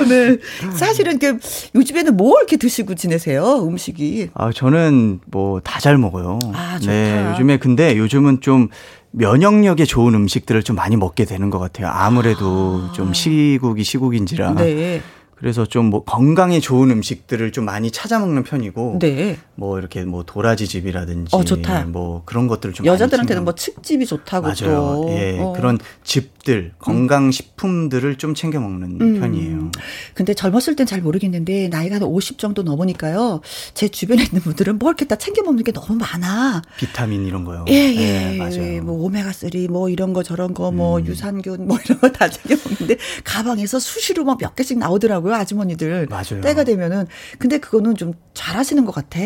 네. 사실은 그 요즘에는 뭐 이렇게 드시고 지내세요? 음식이? 아, 저는 뭐 다 잘 먹어요. 아, 좋다. 네. 요즘에 근데 요즘은 좀 면역력에 좋은 음식들을 좀 많이 먹게 되는 것 같아요. 아무래도 아. 좀 시국이 시국인지라. 네. 그래서 좀 뭐 건강에 좋은 음식들을 좀 많이 찾아 먹는 편이고 네. 뭐 이렇게 뭐 도라지 집이라든지 어, 좋다. 뭐 그런 것들을 좀 여자들한테는 뭐 칡집이 좋다고 맞아요. 또. 예. 어. 그런 집 들 건강 식품들을 좀 챙겨 먹는 음. 편이에요. 근데 젊었을 땐 잘 모르겠는데 나이가 50 정도 넘으니까요. 제 주변에 있는 분들은 뭐 이렇게 다 챙겨 먹는 게 너무 많아. 비타민 이런 거요. 예, 예. 예 맞아요. 뭐 오메가 3뭐 이런 거 저런 거뭐 음. 유산균 뭐 이런 거 다 챙겨 먹는데 가방에서 수시로 막 몇 개씩 나오더라고요. 아주머니들. 맞아요. 때가 되면은 근데 그거는 좀 잘하시는 것 같아.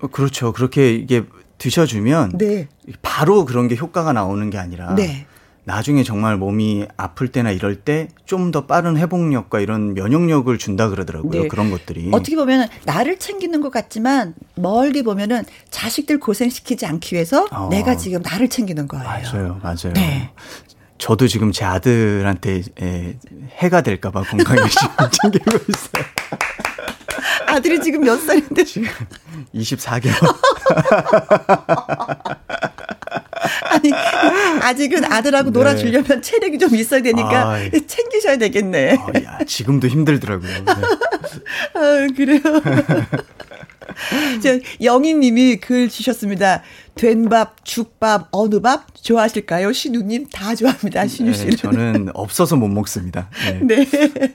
어, 그렇죠. 그렇게 이게 드셔주면 네. 바로 그런 게 효과가 나오는 게 아니라 네. 나중에 정말 몸이 아플 때나 이럴 때 좀 더 빠른 회복력과 이런 면역력을 준다 그러더라고요. 네. 그런 것들이. 어떻게 보면 나를 챙기는 것 같지만 멀리 보면은 자식들 고생시키지 않기 위해서 어. 내가 지금 나를 챙기는 거예요. 맞아요. 맞아요. 네. 저도 지금 제 아들한테 에, 해가 될까봐 건강에 [LAUGHS] 챙기고 있어요. 아들이 지금 몇 살인데? 지금 24개월. [LAUGHS] 아니, 아직은 아들하고 네. 놀아주려면 체력이 좀 있어야 되니까 아, 챙기셔야 되겠네. 아, 야, 지금도 힘들더라고요. 네. [LAUGHS] 아, 그래요. [LAUGHS] 저 영희님이 글 주셨습니다. 된밥, 죽밥, 어느 밥 좋아하실까요? 신우님 다 좋아합니다. 신우 씨. 네, 저는 없어서 못 먹습니다. [LAUGHS] 네. 네.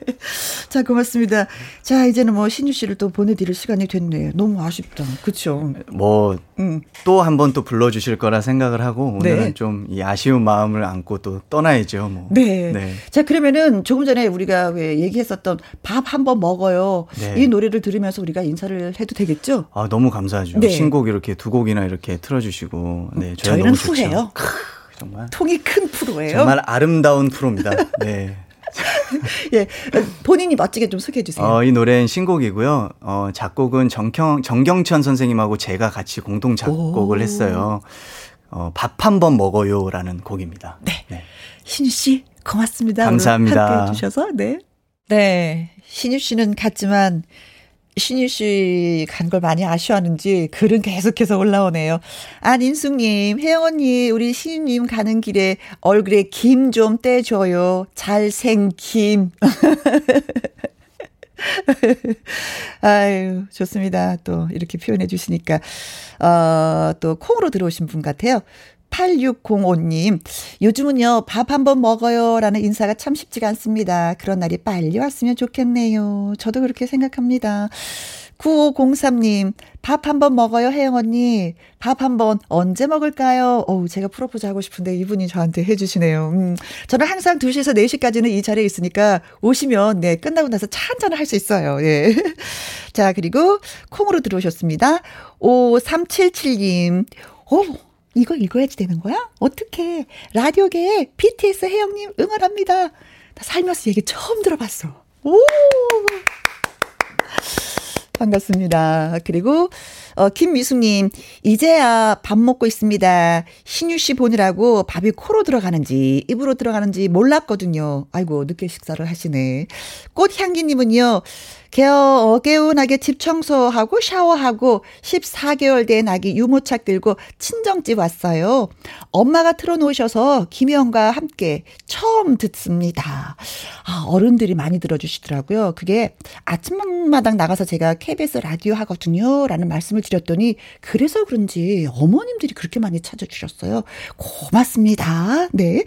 자 고맙습니다. 자 이제는 뭐 신우 씨를 또 보내드릴 시간이 됐네요. 너무 아쉽다. 그렇죠. 뭐또한 번 또 불러주실 거라 생각을 하고 오늘은 네. 좀이 아쉬운 마음을 안고 또 떠나야죠. 뭐. 네. 네. 자 그러면은 조금 전에 우리가 왜 얘기했었던 밥 한 번 먹어요. 네. 이 노래를 들으면서 우리가 인사를 해도 되겠죠? 아 너무 감사하죠. 네. 신곡 이렇게 두 곡이나 이렇게 틀어주. 주시고 네, 저희 는 후회요. 정말 통이 큰 프로예요. 정말 아름다운 프로입니다. 네. [LAUGHS] 예, 본인이 멋지게 좀 소개해 주세요. 어, 이 노래는 신곡이고요. 어, 작곡은 정경, 정경천 선생님하고 제가 같이 공동 작곡을 오. 했어요. 어, 밥 한 번 먹어요라는 곡입니다. 네. 네. 신유 씨, 고맙습니다. 감사합니다. 함께 해 주셔서, 네. 네. 신유 씨는 갔지만, 신유 씨 간 걸 많이 아쉬워하는지 글은 계속해서 올라오네요. 안인숙님, 혜영 언니, 우리 신유님 가는 길에 얼굴에 김 좀 떼줘요. 잘생김. [LAUGHS] 아유, 좋습니다. 또 이렇게 표현해 주시니까. 어, 또 콩으로 들어오신 분 같아요. 8605님, 요즘은요, 밥 한번 먹어요. 라는 인사가 참 쉽지가 않습니다. 그런 날이 빨리 왔으면 좋겠네요. 저도 그렇게 생각합니다. 9503님, 밥 한번 먹어요, 혜영 언니. 밥 한번 언제 먹을까요? 어우, 제가 프로포즈 하고 싶은데 이분이 저한테 해주시네요. 음, 저는 항상 2시에서 4시까지는 이 자리에 있으니까 오시면, 네, 끝나고 나서 차 한잔을 할 수 있어요. 예. [LAUGHS] 자, 그리고 콩으로 들어오셨습니다. 5377님, 오, 이거 읽어야지 되는 거야? 어떻게 라디오계에 BTS 혜영님 응원합니다. 나 살면서 얘기 처음 들어봤어. 오! 반갑습니다. 그리고 어 김미숙님 이제야 밥 먹고 있습니다. 신유 씨 보느라고 밥이 코로 들어가는지 입으로 들어가는지 몰랐거든요. 아이고 늦게 식사를 하시네. 꽃향기님은요. 개어, 개운하게 집 청소하고 샤워하고 14개월 된 아기 유모차 끌고 친정집 왔어요. 엄마가 틀어놓으셔서 김혜영과 함께 처음 듣습니다. 아, 어른들이 많이 들어주시더라고요. 그게 아침마당 나가서 제가 KBS 라디오 하거든요. 라는 말씀을 드렸더니 그래서 그런지 어머님들이 그렇게 많이 찾아주셨어요. 고맙습니다. 네.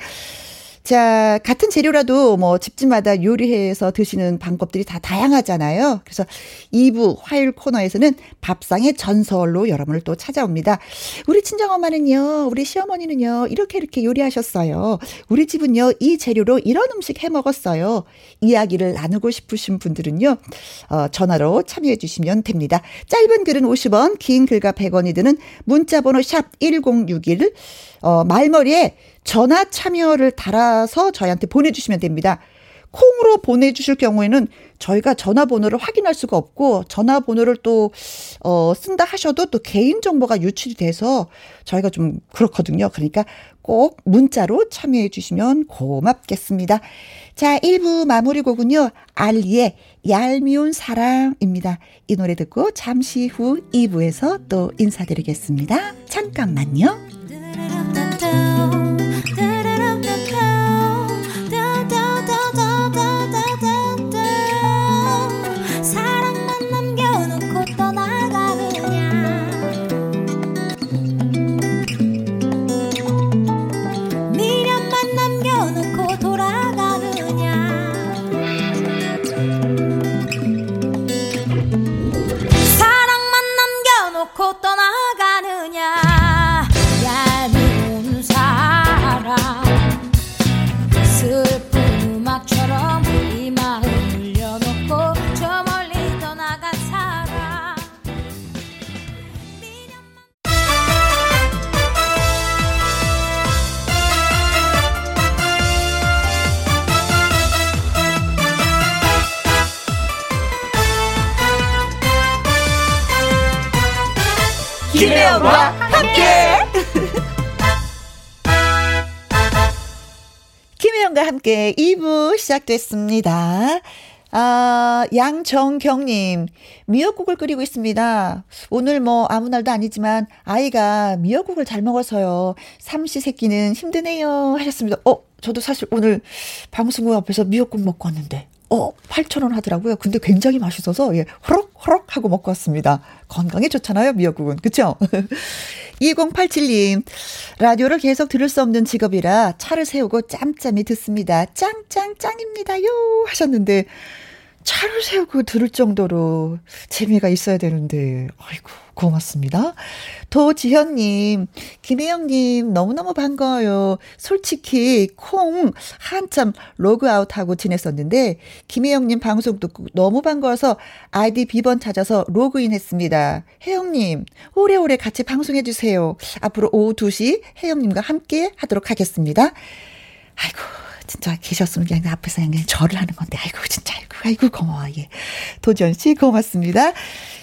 자, 같은 재료라도 뭐 집집마다 요리해서 드시는 방법들이 다 다양하잖아요. 그래서 2부 화요일 코너에서는 밥상의 전설로 여러분을 또 찾아옵니다. 우리 친정엄마는요, 우리 시어머니는요, 이렇게 이렇게 요리하셨어요. 우리 집은요, 이 재료로 이런 음식 해 먹었어요. 이야기를 나누고 싶으신 분들은요, 어, 전화로 참여해 주시면 됩니다. 짧은 글은 50원, 긴 글과 100원이 드는 문자번호 샵 1061, 어, 말머리에 전화 참여를 달아서 저희한테 보내주시면 됩니다. 콩으로 보내주실 경우에는 저희가 전화번호를 확인할 수가 없고 전화번호를 또, 어, 쓴다 하셔도 또 개인 정보가 유출이 돼서 저희가 좀 그렇거든요. 그러니까 꼭 문자로 참여해 주시면 고맙겠습니다. 자, 1부 마무리 곡은요. 알리의 얄미운 사랑입니다. 이 노래 듣고 잠시 후 2부에서 또 인사드리겠습니다. 잠깐만요. 김혜영과 함께. [LAUGHS] 김혜영과 함께 2부 시작됐습니다. 아, 양정경님, 미역국을 끓이고 있습니다. 오늘 뭐 아무 날도 아니지만 아이가 미역국을 잘 먹어서요. 삼시 세끼는 힘드네요. 하셨습니다. 어, 저도 사실 오늘 방송국 앞에서 미역국 먹고 왔는데, 어, 8,000원 하더라고요. 근데 굉장히 맛있어서, 예, 호럭호럭 하고 먹고 왔습니다. 건강에 좋잖아요, 미역국은. 그쵸? [LAUGHS] 2087님, 라디오를 계속 들을 수 없는 직업이라 차를 세우고 짬짬이 듣습니다. 짱짱 짱입니다요. 하셨는데, 차를 세우고 들을 정도로 재미가 있어야 되는데, 아이고, 고맙습니다. 도지현님, 김혜영님, 너무너무 반가워요. 솔직히, 콩, 한참 로그아웃하고 지냈었는데, 김혜영님 방송 듣고 너무 반가워서 아이디 비번 찾아서 로그인 했습니다. 혜영님, 오래오래 같이 방송해주세요. 앞으로 오후 2시 혜영님과 함께 하도록 하겠습니다. 아이고, 진짜 계셨으면 그냥 앞에서 그냥 절을 하는 건데, 아이고, 진짜, 아이고, 아이고, 고마워, 예. 도지현 씨, 고맙습니다.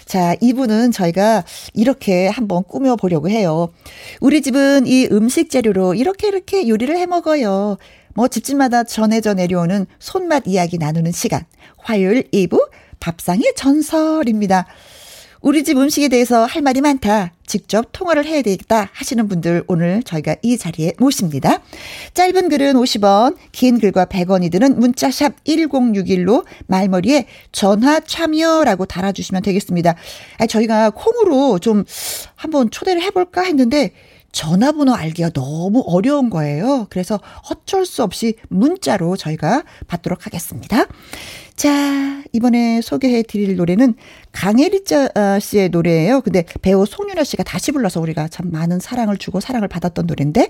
자, 이분은 저희가 이렇게 한번 꾸며 보려고 해요. 우리 집은 이 음식 재료로 이렇게 이렇게 요리를 해 먹어요. 뭐 집집마다 전해져 내려오는 손맛 이야기 나누는 시간. 화요일 2부 밥상의 전설입니다. 우리 집 음식에 대해서 할 말이 많다. 직접 통화를 해야 되겠다 하시는 분들 오늘 저희가 이 자리에 모십니다. 짧은 글은 50원, 긴 글과 100원이 드는 문자샵 1061로 말머리에 전화 참여라고 달아주시면 되겠습니다. 아, 저희가 콩으로 좀 한번 초대를 해볼까 했는데 전화번호 알기가 너무 어려운 거예요. 그래서 어쩔 수 없이 문자로 저희가 받도록 하겠습니다. 자, 이번에 소개해 드릴 노래는 강혜리 어, 씨의 노래예요. 근데 배우 송윤아 씨가 다시 불러서 우리가 참 많은 사랑을 주고 사랑을 받았던 노래인데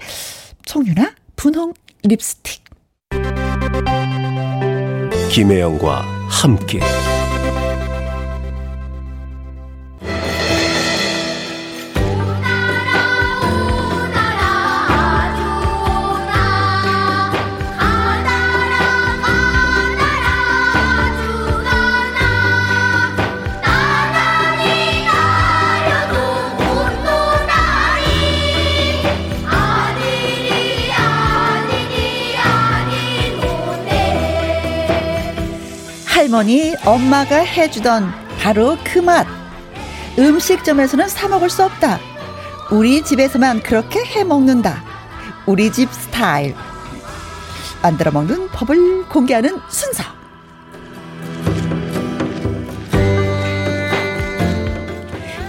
송윤아 분홍 립스틱 김혜영과 함께 할머니, 엄마가 해주던 바로 그 맛. 음식점에서는 사먹을 수 없다. 우리 집에서만 그렇게 해 먹는다. 우리 집 스타일. 만들어 먹는 법을 공개하는 순서.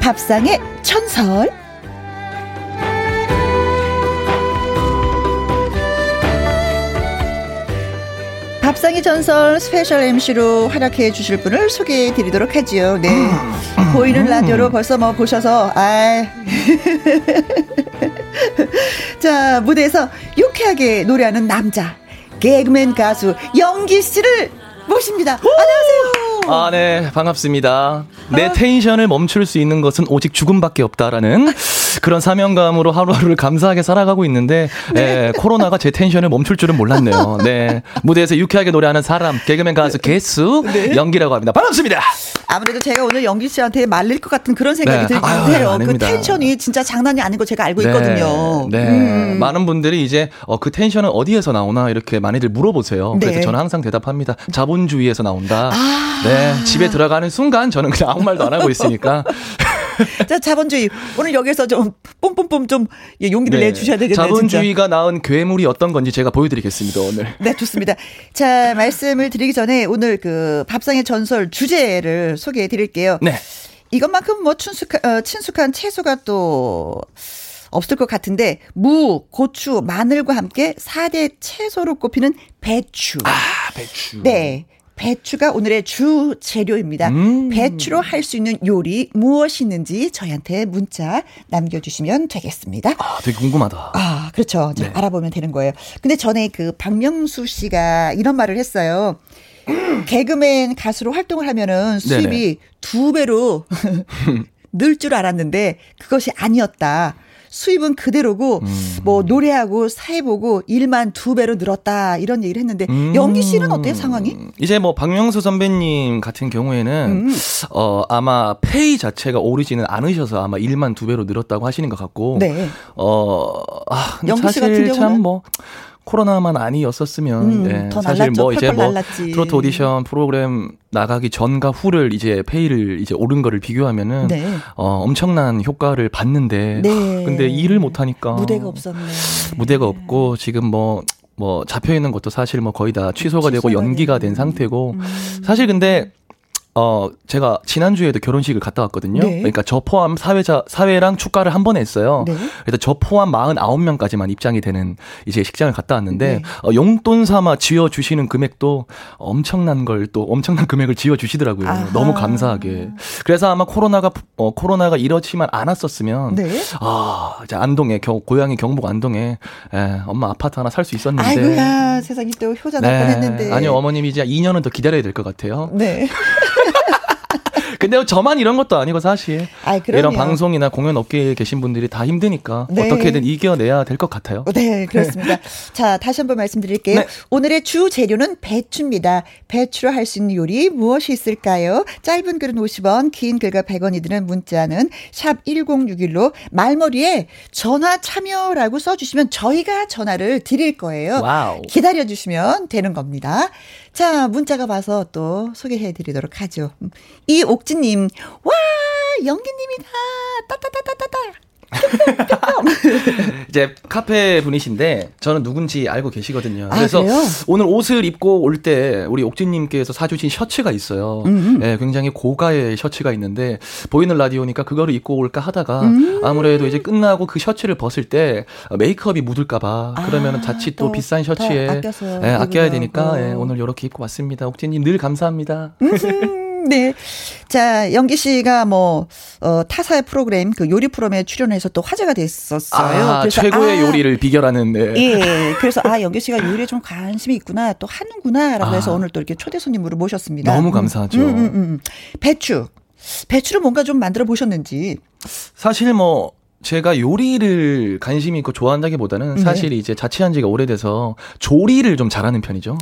밥상의 천설. 밥상의 전설 special MC로 활약해 주실 분을 소개해 드리도록 하지요. 네. 보이는 라디오로 벌써 뭐 보셔서, 아 [LAUGHS] 자, 무대에서 유쾌하게 노래하는 남자. 개그맨 가수 영기 씨를 모십니다. 안녕하세요. 아, 네, 반갑습니다. 내 아. 텐션을 멈출 수 있는 것은 오직 죽음밖에 없다라는 [LAUGHS] 그런 사명감으로 하루하루를 감사하게 살아가고 있는데, 네. 예, 코로나가 제 텐션을 멈출 줄은 몰랐네요. 네. 무대에서 유쾌하게 노래하는 사람, 개그맨 가수 개수, 네. 연기라고 합니다. 반갑습니다. 아무래도 제가 오늘 연기 씨한테 말릴 것 같은 그런 생각이 네. 들긴 해요. 그 텐션이 진짜 장난이 아닌 거 제가 알고 네. 있거든요. 네. 음. 많은 분들이 이제 어, 그 텐션은 어디에서 나오나 이렇게 많이들 물어보세요. 그래서 네. 저는 항상 대답합니다. 자본주의에서 나온다. 아. 네. 집에 들어가는 순간 저는 그냥 아무 말도 안 하고 있으니까. [LAUGHS] [LAUGHS] 자, 자본주의. 오늘 여기서 좀 뽐뽐뽐 좀 예, 용기를 네. 내주셔야 되겠네요. 자본주의가 진짜. 낳은 괴물이 어떤 건지 제가 보여드리겠습니다, 오늘. 네, 좋습니다. 자, 말씀을 드리기 전에 오늘 그 밥상의 전설 주제를 소개해 드릴게요. 네. 이것만큼 뭐 친숙한, 어, 친숙한 채소가 또 없을 것 같은데 무, 고추, 마늘과 함께 4대 채소로 꼽히는 배추. 아, 배추. 네. 배추가 오늘의 주 재료입니다. 음. 배추로 할 수 있는 요리 무엇이 있는지 저희한테 문자 남겨주시면 되겠습니다. 아, 되게 궁금하다. 아, 그렇죠. 네. 알아보면 되는 거예요. 근데 전에 그 박명수 씨가 이런 말을 했어요. 개그맨 가수로 활동을 하면은 수입이 네네. 두 배로 [LAUGHS] 늘 줄 알았는데 그것이 아니었다. 수입은 그대로고 음. 뭐 노래하고 사회보고 일만 두 배로 늘었다 이런 얘기를 했는데 음. 영기 씨는 어때요 상황이? 이제 뭐 박명수 선배님 같은 경우에는 음. 어 아마 페이 자체가 오르지는 않으셔서 아마 일만 두 배로 늘었다고 하시는 것 같고 네. 어 아, 영기 씨 같은 경우는 참뭐 코로나만 아니었었으면 음, 네. 사실 뭐 이제 뭐 날랐지. 트로트 오디션 프로그램 나가기 전과 후를 이제 페이를 이제 오른 거를 비교하면은 네. 어 엄청난 효과를 봤는데 네. 근데 일을 못 하니까 무대가 없었네. 무대가 없고 지금 뭐뭐 뭐 잡혀 있는 것도 사실 뭐 거의 다 취소가, 취소가 되고 연기가 된 상태고 음. 사실 근데 어, 제가 지난주에도 결혼식을 갔다 왔거든요. 네. 그러니까 저 포함 사회자, 사회랑 축가를 한 번 했어요. 네. 그래서 저 포함 49명까지만 입장이 되는 이제 식장을 갔다 왔는데, 네. 어, 용돈 삼아 지어주시는 금액도 엄청난 걸 또 엄청난 금액을 지어주시더라고요. 아하. 너무 감사하게. 그래서 아마 코로나가, 어, 코로나가 이렇지만 않았었으면, 네. 아, 이제 안동에, 겨, 고향이 경북 안동에, 에, 엄마 아파트 하나 살 수 있었는데. 아이고야, 세상에 또 효자 날 네. 뻔했는데. 아니요, 어머님이 이제 2년은 더 기다려야 될 것 같아요. 네. [LAUGHS] 근데 저만 이런 것도 아니고 사실 아이, 이런 방송이나 공연 업계에 계신 분들이 다 힘드니까 네. 어떻게든 이겨내야 될 것 같아요. 네, 그렇습니다. [LAUGHS] 자, 다시 한번 말씀드릴게요. 네. 오늘의 주 재료는 배추입니다. 배추로 할 수 있는 요리 무엇이 있을까요? 짧은 글은 50원, 긴 글과 100원이 드는 문자는 샵 1061로 말머리에 전화 참여라고 써주시면 저희가 전화를 드릴 거예요. wow. 기다려주시면 되는 겁니다. 자, 문자가 와서 또 소개해 드리도록 하죠. 이옥진님, 와, 영기님이다. 따따따따따따. [LAUGHS] 이제 카페 분이신데 저는 누군지 알고 계시거든요. 아, 그래서 아, 오늘 옷을 입고 올 때 우리 옥진님께서 사주신 셔츠가 있어요. 네, 굉장히 고가의 셔츠가 있는데 보이는 라디오니까 그거를 입고 올까 하다가 음~ 아무래도 이제 끝나고 그 셔츠를 벗을 때 메이크업이 묻을까봐 아, 그러면 자칫 또, 또 비싼 셔츠에 네, 아껴야 되니까 네, 오늘 이렇게 입고 왔습니다. 옥진님 늘 감사합니다. 네. 자, 영기 씨가 뭐, 어, 타사의 프로그램, 그 요리 프로그램에 출연해서 또 화제가 됐었어요. 아, 그래서 최고의 아, 요리를 비결하는, 네. 예. 그래서, 아, 영기 씨가 요리에 좀 관심이 있구나, 또 하는구나, 라고 아. 해서 오늘 또 이렇게 초대 손님으로 모셨습니다. 너무 감사하죠. 음, 음, 음. 음. 배추. 배추를 뭔가 좀 만들어 보셨는지. 사실 뭐, 제가 요리를 관심 있고 좋아한다기보다는 네. 사실 이제 자취한 지가 오래돼서 조리를 좀 잘하는 편이죠.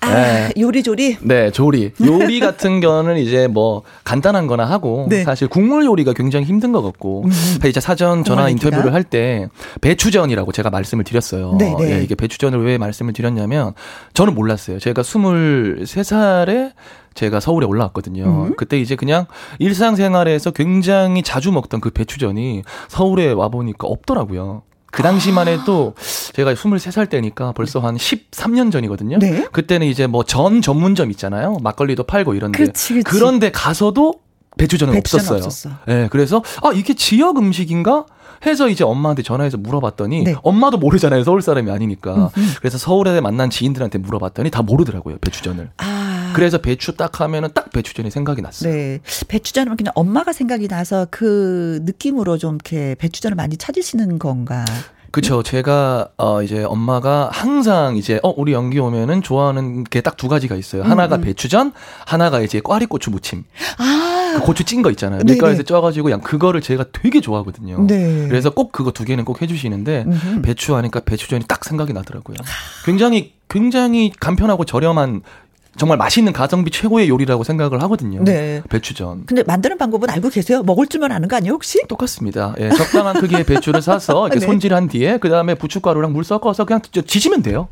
아, 네. 요리조리? 네, 조리. [LAUGHS] 요리 같은 거는 이제 뭐 간단한 거나 하고 네. 사실 국물 요리가 굉장히 힘든 것 같고 음. 이제 사전 전화 인터뷰를 할 때 배추전이라고 제가 말씀을 드렸어요. 네, 네. 예, 이게 배추전을 왜 말씀을 드렸냐면 저는 몰랐어요. 제가 23살에 제가 서울에 올라왔거든요. 음. 그때 이제 그냥 일상생활에서 굉장히 자주 먹던 그 배추전이 서울에 와보니까 없더라고요. 그 당시만 해도 제가 23살 때니까 벌써 한 13년 전이거든요. 네? 그때는 이제 뭐 전 전문점 있잖아요. 막걸리도 팔고 이런데. 그치, 그치. 그런데 가서도 배추전은 없었어요. 없었어. 네, 그래서 아 이게 지역 음식인가? 해서 이제 엄마한테 전화해서 물어봤더니 네. 엄마도 모르잖아요. 서울 사람이 아니니까. 음, 음. 그래서 서울에 만난 지인들한테 물어봤더니 다 모르더라고요. 배추전을. 아. 그래서 배추 딱 하면은 딱 배추전이 생각이 났어요. 네. 배추전은 그냥 엄마가 생각이 나서 그 느낌으로 좀 이렇게 배추전을 많이 찾으시는 건가? 그쵸. 제가, 어, 이제 엄마가 항상 이제, 어, 우리 연기 오면은 좋아하는 게 딱 두 가지가 있어요. 하나가 음, 음. 배추전, 하나가 이제 꽈리고추 무침. 아. 그 고추 찐 거 있잖아요. 밀가루에서 쪄가지고 그냥 그거를 제가 되게 좋아하거든요. 네. 그래서 꼭 그거 두 개는 꼭 해주시는데, 음흠. 배추 하니까 배추전이 딱 생각이 나더라고요. 굉장히, 굉장히 간편하고 저렴한 정말 맛있는 가성비 최고의 요리라고 생각을 하거든요. 네. 배추전. 근데 만드는 방법은 알고 계세요? 먹을 줄만 아는 거 아니에요, 혹시? 똑같습니다. 예, 적당한 크기의 배추를 사서 [LAUGHS] 이렇게 네. 손질한 뒤에 그 다음에 부추가루랑 물 섞어서 그냥 지지면 돼요.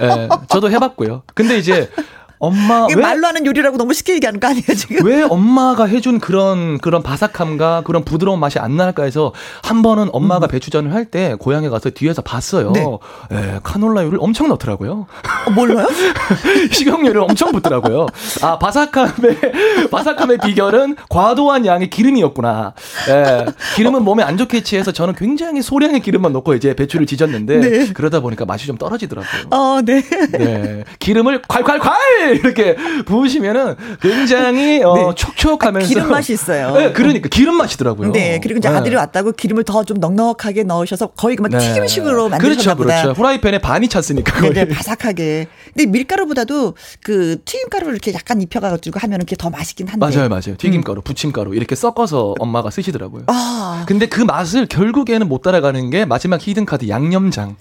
예, 저도 해 봤고요. 근데 이제 엄마 왜 말로 하는 요리라고 너무 쉽게 얘기하는 거 아니에요 지금? 왜 엄마가 해준 그런 그런 바삭함과 그런 부드러운 맛이 안 날까 해서 한 번은 엄마가 음. 배추전을 할 때 고향에 가서 뒤에서 봤어요. 네. 예, 카놀라유를 엄청 넣더라고요. 어, 몰라요? [LAUGHS] 식용유를 엄청 붓더라고요. 아 바삭함의 바삭함의 비결은 과도한 양의 기름이었구나. 예, 기름은 몸에 안 좋게 취해서 저는 굉장히 소량의 기름만 넣고 이제 배추를 지졌는데 네. 그러다 보니까 맛이 좀 떨어지더라고요. 어, 네. 네, 기름을 콸콸콸 [LAUGHS] 이렇게 부으시면은 굉장히 어, 네. 촉촉하면서 아, 기름 맛이 있어요. 네, 그러니까 기름 맛이더라고요. 네, 그리고 이제 네. 아들이 왔다고 기름을 더 좀 넉넉하게 넣으셔서 거의 막 네. 튀김식으로 만드셨나 그렇죠, 보다. 그렇죠. 후라이팬에 반이 찼으니까 거의. 네, 네 바삭하게. 네. 근데 밀가루보다도 그 튀김가루를 이렇게 약간 입혀가지고 하면 이렇게 더 맛있긴 한데. 맞아요, 맞아요. 튀김가루, 음. 부침가루 이렇게 섞어서 엄마가 쓰시더라고요. 아. 근데 그 맛을 결국에는 못 따라가는 게 마지막 히든 카드 양념장.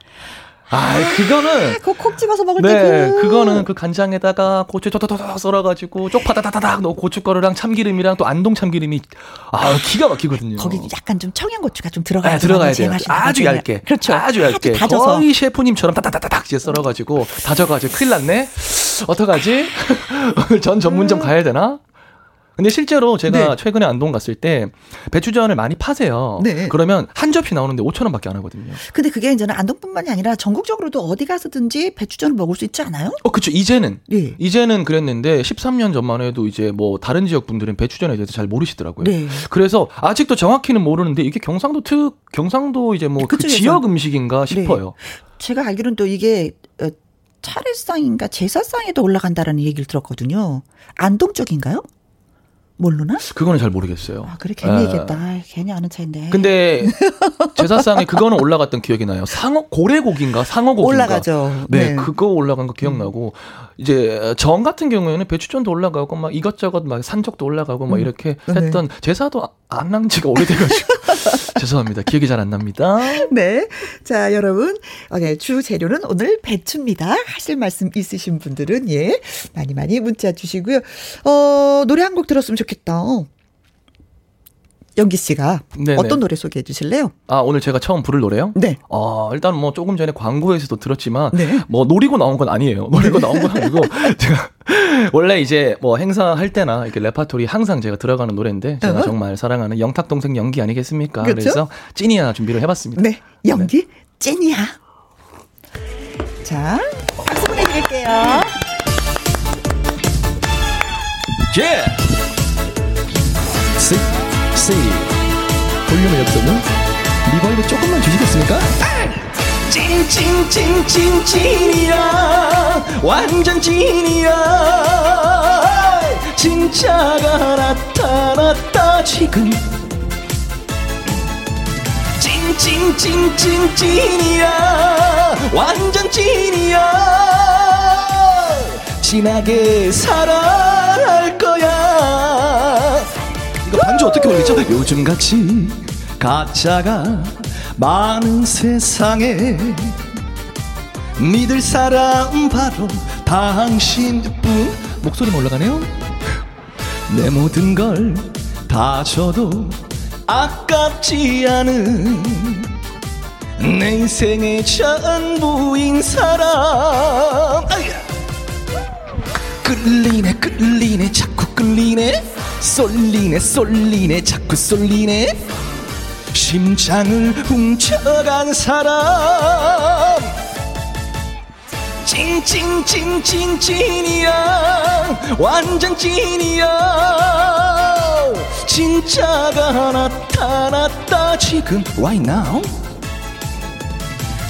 아, 그거는 아, 그콕 집어서 먹을 네, 때 그... 그거는 그 간장에다가 고추 토토토 썰어가지고 쪽파다다다닥 넣고 고춧가루랑 참기름이랑 또 안동 참기름이 아 기가 막히거든요. 거기 약간 좀 청양고추가 좀 들어가야 네, 들어가야 돼요. 아주 얇게, 그렇죠. 아주 얇게. 다져서. 거의 셰프님처럼 따다다다닥 이제 썰어가지고 다져가지고 큰일 났네. 어떡하지? [LAUGHS] 전 전문점 가야 되나? 근데 실제로 제가 네. 최근에 안동 갔을 때 배추전을 많이 파세요. 네. 그러면 한 접시 나오는데 5천 원밖에 안 하거든요. 근데 그게 이제는 안동뿐만이 아니라 전국적으로도 어디 가서든지 배추전을 먹을 수 있지 않아요? 어, 그렇죠. 이제는 네. 이제는 그랬는데 13년 전만 해도 이제 뭐 다른 지역 분들은 배추전에 대해서 잘 모르시더라고요. 네. 그래서 아직도 정확히는 모르는데 이게 경상도 특 경상도 이제 뭐 그 지역 음식인가 네. 싶어요. 제가 알기로는 또 이게 어, 차례상인가 제사상에도 올라간다라는 얘기를 들었거든요. 안동 쪽인가요? 모르나? 그거는 잘 모르겠어요. 아, 그래 괜히 에. 얘기했다. 아, 괜히 아는 차인데. 근데 [LAUGHS] 제사상에 그거는 올라갔던 기억이 나요. 상어 고래고기인가 상어고기인가. 올라가죠. 네, 네, 그거 올라간 거 기억나고 이제 정 같은 경우에는 배추전도 올라가고 막 이것저것 막 산적도 올라가고 막 음. 이렇게 네. 했던 제사도 안한 지가 오래돼가지고 [LAUGHS] 죄송합니다. 기억이 잘 안 납니다. 네, 자 여러분, 네, 주 재료는 오늘 배추입니다. 하실 말씀 있으신 분들은 예 많이 많이 문자 주시고요. 어 노래 한 곡 들었으면 좋겠다. 연기 씨가 네네. 어떤 노래 소개해 주실래요? 아 오늘 제가 처음 부를 노래요? 네. 어 일단 뭐 조금 전에 광고에서도 들었지만 네. 뭐 노리고 나온 건 아니에요. 노리고 나온 건 아니고 [LAUGHS] 제가 원래 이제 뭐 행사할 때나 이렇게 레파토리 항상 제가 들어가는 노래인데 제가 어? 정말 사랑하는 영탁 동생 연기 아니겠습니까? 그렇죠? 그래서 찐이야 준비를 해봤습니다. 네, 영기 네. 찐이야. 자, 박수 보내드릴게요. 예. Yeah. C 볼륨을 여기서는 reverb 조금만 주시겠습니까? 찐찐찐찐 찐이야. 완전 찐이야. 진짜가 나타났다 지금. 찐찐찐찐 찐이야. 완전 찐이야. 진하게 사랑할 어떻게 올리죠? 요즘같이 가짜가 많은 세상에 믿을 사람 바로 당신뿐 목소리 올라가네요? 내 모든 걸 다 줘도 아깝지 않은 내 인생의 전부인 사람. 끌리네 끌리네 자꾸 끌리네 쏠리네 쏠리네 자꾸 쏠리네. 심장을 훔쳐간 사람. 찐찐찐찐 찐이야. 완전 찐이야. 진짜가 나타났다 지금. Right now?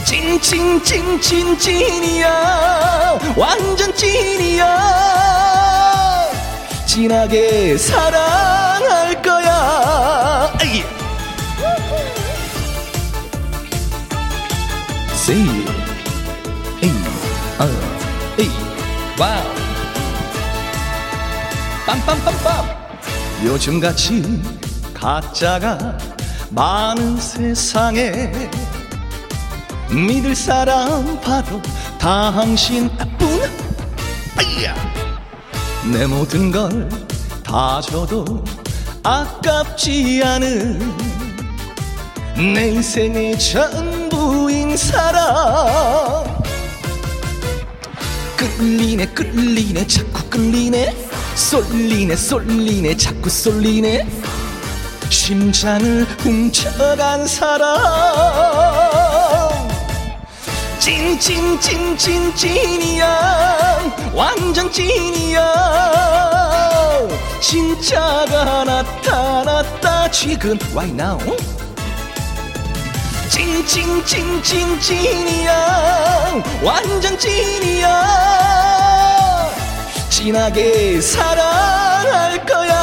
찐찐찐찐 찐이야. 완전 찐이야 진하게 사랑할 거야. 와우. 빰빰빰빰. 요즘같이 가짜가 많은 세상에 믿을 사람 바로 당신뿐. 내 모든 걸 다 줘도 아깝지 않은 내 인생의 전부인 사람. 끌리네 끌리네 자꾸 끌리네. 쏠리네 쏠리네 자꾸 쏠리네. 심장을 훔쳐간 사람 찐찐찐찐 찐이야. 완전 찐이야. 진짜가 나타났다 지금. Right now? 찐찐찐찐 찐이야. 완전 찐이야. 진하게 사랑할 거야.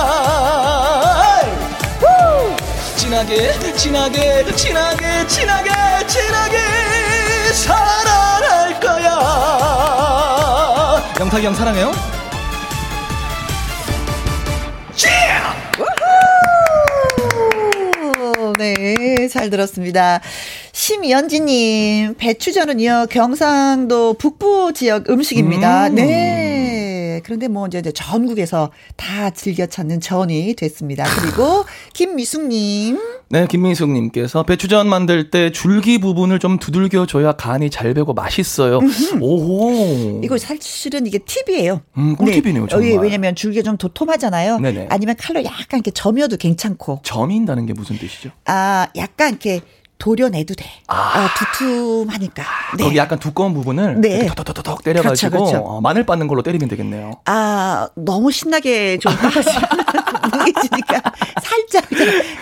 진하게 진하게 진하게 진하게 진하게 사랑할 거야 영탁이 형 사랑해요. 네, 잘 들었습니다. 심연지님, 배추전은요, 경상도 북부 지역 음식입니다. 음. 네. 그런데 뭐 이제 전국에서 다 즐겨 찾는 전이 됐습니다. 그리고 [LAUGHS] 김미숙님. 네, 김민숙님께서 배추전 만들 때 줄기 부분을 좀 두들겨 줘야 간이 잘 배고 맛있어요. 오호. 이거 사실은 이게 팁이에요. 음, 꿀팁이네요. 네. 정말. 왜냐면 줄기가 좀 도톰하잖아요. 네네. 아니면 칼로 약간 이렇게 점여도 괜찮고. 점인다는 게 무슨 뜻이죠? 아, 약간 이렇게 도려내도 돼. 아, 아 두툼하니까. 네. 거기 약간 두꺼운 부분을 네. 톡톡톡톡 때려가지고 그렇죠, 그렇죠. 어, 마늘 빻는 걸로 때리면 되겠네요. 아 너무 신나게 좀 [LAUGHS] 무게지니까 살짝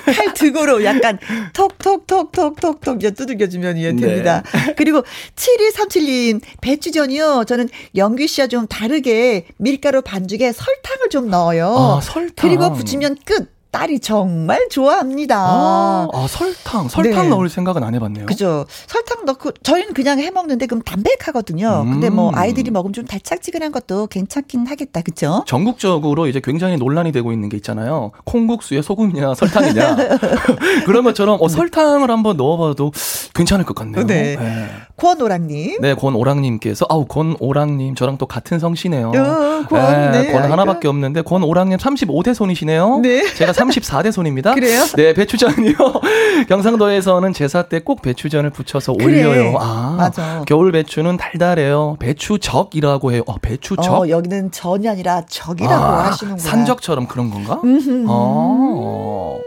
칼 등으로 약간 톡톡톡톡톡톡 두들겨주면 이 됩니다. 네. 그리고 7237님 배추전이요. 저는 영규 씨와 좀 다르게 밀가루 반죽에 설탕을 좀 넣어요. 아, 설탕. 그리고 붙이면 끝. 딸이 정말 좋아합니다. 아, 아 설탕, 설탕 네. 넣을 생각은 안 해봤네요. 그죠. 설탕 넣고 저희는 그냥 해 먹는데 그럼 담백하거든요. 음. 근데 뭐 음. 아이들이 먹으면 좀 달짝지근한 것도 괜찮긴 하겠다, 그죠? 전국적으로 이제 굉장히 논란이 되고 있는 게 있잖아요. 콩국수에 소금이냐 설탕이냐 [LAUGHS] 그런 것처럼 어, 설탕을 한번 넣어봐도 괜찮을 것 같네요. 네. 네. 권오랑님. 네, 권오랑님께서 아우 권오랑님 저랑 또 같은 성씨네요. 어, 권, 네, 네, 권 하나밖에 없는데 권오랑님 35대 손이시네요. 네. 제가 34대 손입니다. 그래요? 네, 배추전이요. [LAUGHS] 경상도에서는 제사 때 꼭 배추전을 붙여서 그래. 올려요. 아, 맞아. 겨울 배추는 달달해요. 배추적이라고 해요. 어, 배추적. 어, 여기는 전이 아니라 적이라고 아, 하시는구나. 산적처럼 그런 건가? 음. 어.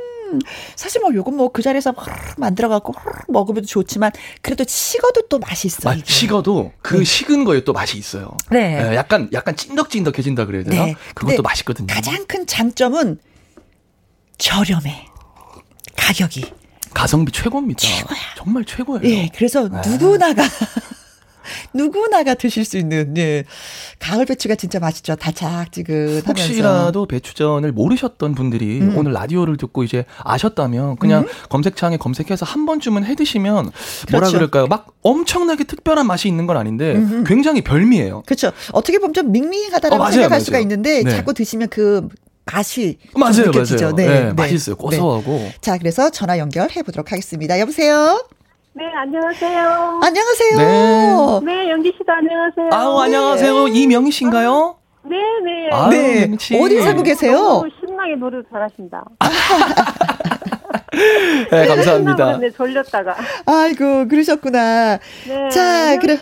사실 뭐 요건 뭐 그 자리에서 만들어 갖고 먹으면 좋지만 그래도 식어도 또 맛있어. 요 식어도 그 네. 식은 거에 또 맛이 있어요. 네. 네. 약간 약간 찐덕찐덕해진다 그래야 되나? 네. 그것도 맛있거든요. 가장 큰 장점은 저렴해. 가격이. 가성비 최고입니다. 최고야. 정말 최고예요. 예, 그래서 네. 누구나가 [LAUGHS] 누구나가 드실 수 있는 예. 가을 배추가 진짜 맛있죠. 달짝지근하면서. 혹시라도 배추전을 모르셨던 분들이 음. 오늘 라디오를 듣고 이제 아셨다면 그냥 음. 검색창에 검색해서 한 번쯤은 해 드시면 그렇죠. 뭐라 그럴까요? 막 엄청나게 특별한 맛이 있는 건 아닌데 음흠. 굉장히 별미예요. 그렇죠. 어떻게 보면 좀 밍밍하다라고 어, 생각할 맞아요. 수가 있는데 네. 자꾸 드시면 그 맛이 맞아요, 느껴지죠. 맞아요. 네, 네, 네, 맛있어요. 고소하고. 네. 자, 그래서 전화 연결해 보도록 하겠습니다. 여보세요. 네, 안녕하세요. 안녕하세요. 네, 네 영기 씨도 안녕하세요. 아우, 안녕하세요. 네. 이명희 씨인가요? 네, 네. 아유, 네. 어디 살고 계세요? 너무 신나게 노래 잘하신다. [LAUGHS] 네, 감사합니다. 네, 졸렸다가. 아이고, 그러셨구나. 네. 자, 그럼.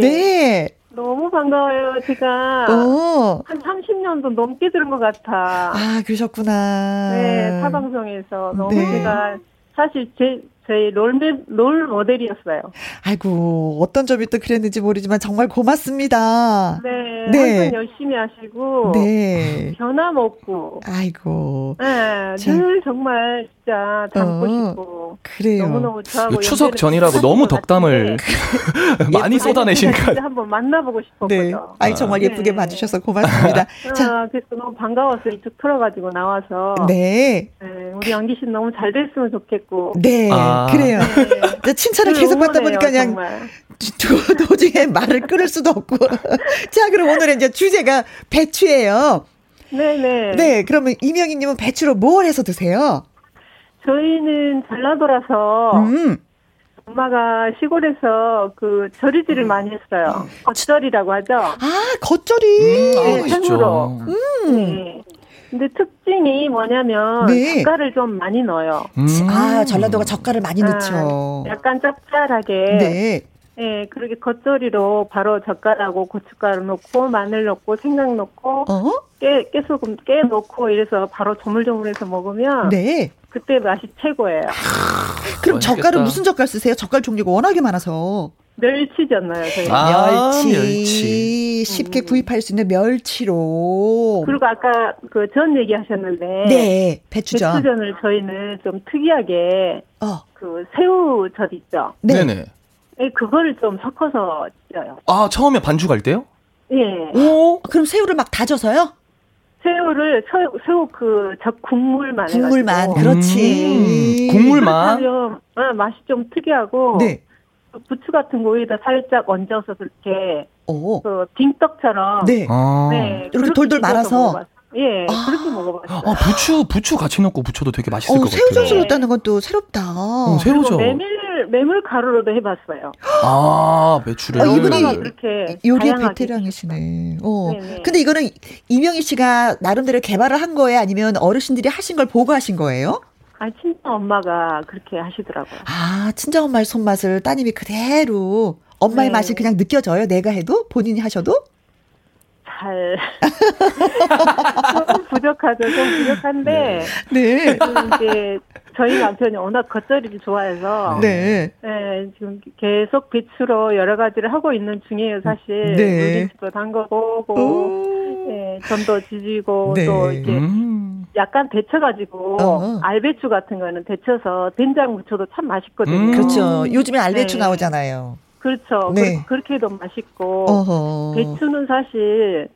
네. 너무 반가워요. 제가 오. 한 30년도 넘게 들은 것 같아. 아, 그러셨구나. 네, 타방송에서 너무 네. 제가 사실 제 저희 롤, 롤 모델이었어요. 아이고, 어떤 점이 또 그랬는지 모르지만 정말 고맙습니다. 네. 네. 항상 열심히 하시고. 네. 변함없고. 아이고. 네. 자. 늘 정말 진짜 닮고 어, 싶고. 그래요. 너무너무 저하고 추석 전이라고 너무 덕담을 [LAUGHS] 많이 쏟아내시니까. 한번 만나보고 싶었거든요. 네. 아이, 정말 네. 예쁘게 봐주셔서 고맙습니다. 아, 자. 그래서 너무 반가워서 이쪽 틀어가지고 나와서. 네. 네. 우리 연기 씨 너무 잘 됐으면 좋겠고. 네. 아. 아. 그래요. 네. 칭찬을 계속 받다 보니까 그냥 도, 도중에 말을 끊을 수도 없고. [LAUGHS] 자, 그럼 오늘은 이제 주제가 배추예요. 네네. 네, 그러면 이명희님은 배추로 뭘 해서 드세요? 저희는 전라도라서 음. 엄마가 시골에서 그 절이질을 음. 많이 했어요. 겉절이라고 하죠. 아, 겉절이. 음, 네, 아, 생으로. 음. 네. 근데 특징이 뭐냐면 네. 젓갈을 좀 많이 넣어요. 음. 아 전라도가 젓갈을 많이 아, 넣죠. 약간 짭짤하게. 네. 네, 그렇게 겉절이로 바로 젓갈하고 고춧가루 넣고 마늘 넣고 생강 넣고 어? 깨 깨소금 깨 넣고 이래서 바로 조물조물해서 먹으면 네. 그때 맛이 최고예요. 아, 그럼 젓갈은 무슨 젓갈 쓰세요? 젓갈 종류가 워낙에 많아서. 멸치잖아요, 저희. 아, 멸치. 멸치. 쉽게 음. 구입할 수 있는 멸치로. 그리고 아까 그 전 얘기하셨는데. 네, 배추전. 배추전을 저희는 좀 특이하게. 어. 그 새우젓 있죠. 네. 네네. 네, 그거를 좀 섞어서 쪄요. 아, 처음에 반죽할 때요? 예. 오, 그럼 새우를 막 다져서요? 새우를 새우, 새우 그저 국물만 국물만 해가지고. 그렇지. 음, 국물만. 좀, 어, 맛이 좀 특이하고. 네. 부추 같은 거 위에다 살짝 얹어서 그렇게 오. 그 빙떡처럼. 네. 아. 네. 이렇게 돌돌 말아서. 예, 아. 그렇게 먹어봤어요. 아, 부추, 부추 같이 넣고 부쳐도 되게 맛있을 어, 것 같아요. 새우젓을 넣다는 것도 새롭다. 어, 새우젓. 메밀, 메밀 가루로도 해봤어요. 아, 매출을. 아, 이분이 그렇게 요리의 베테랑이시네. 어. 네네. 근데 이거는 이명희 씨가 나름대로 개발을 한 거예요? 아니면 어르신들이 하신 걸 보고 하신 거예요? 아, 친정 엄마가 그렇게 하시더라고요. 아, 친정 엄마의 손맛을 따님이 그대로 엄마의 네. 맛이 그냥 느껴져요? 내가 해도? 본인이 하셔도? 잘. [LAUGHS] 좀 부족하죠. 좀 부족한데. 네. 네. 이제 저희 남편이 워낙 겉절이를 좋아해서. 네. 네. 지금 계속 배추로 여러 가지를 하고 있는 중이에요, 사실. 네. 물김치도 담궈 보고, 네, 전도 지지고, 네. 또 이렇게. 음. 약간 데쳐가지고 어. 알배추 같은 거는 데쳐서 된장 무쳐도 참 맛있거든요. 음. 그렇죠. 요즘에 알배추 네. 나오잖아요. 그렇죠. 네. 그, 렇게 해도 맛있고 어허. 배추는 사실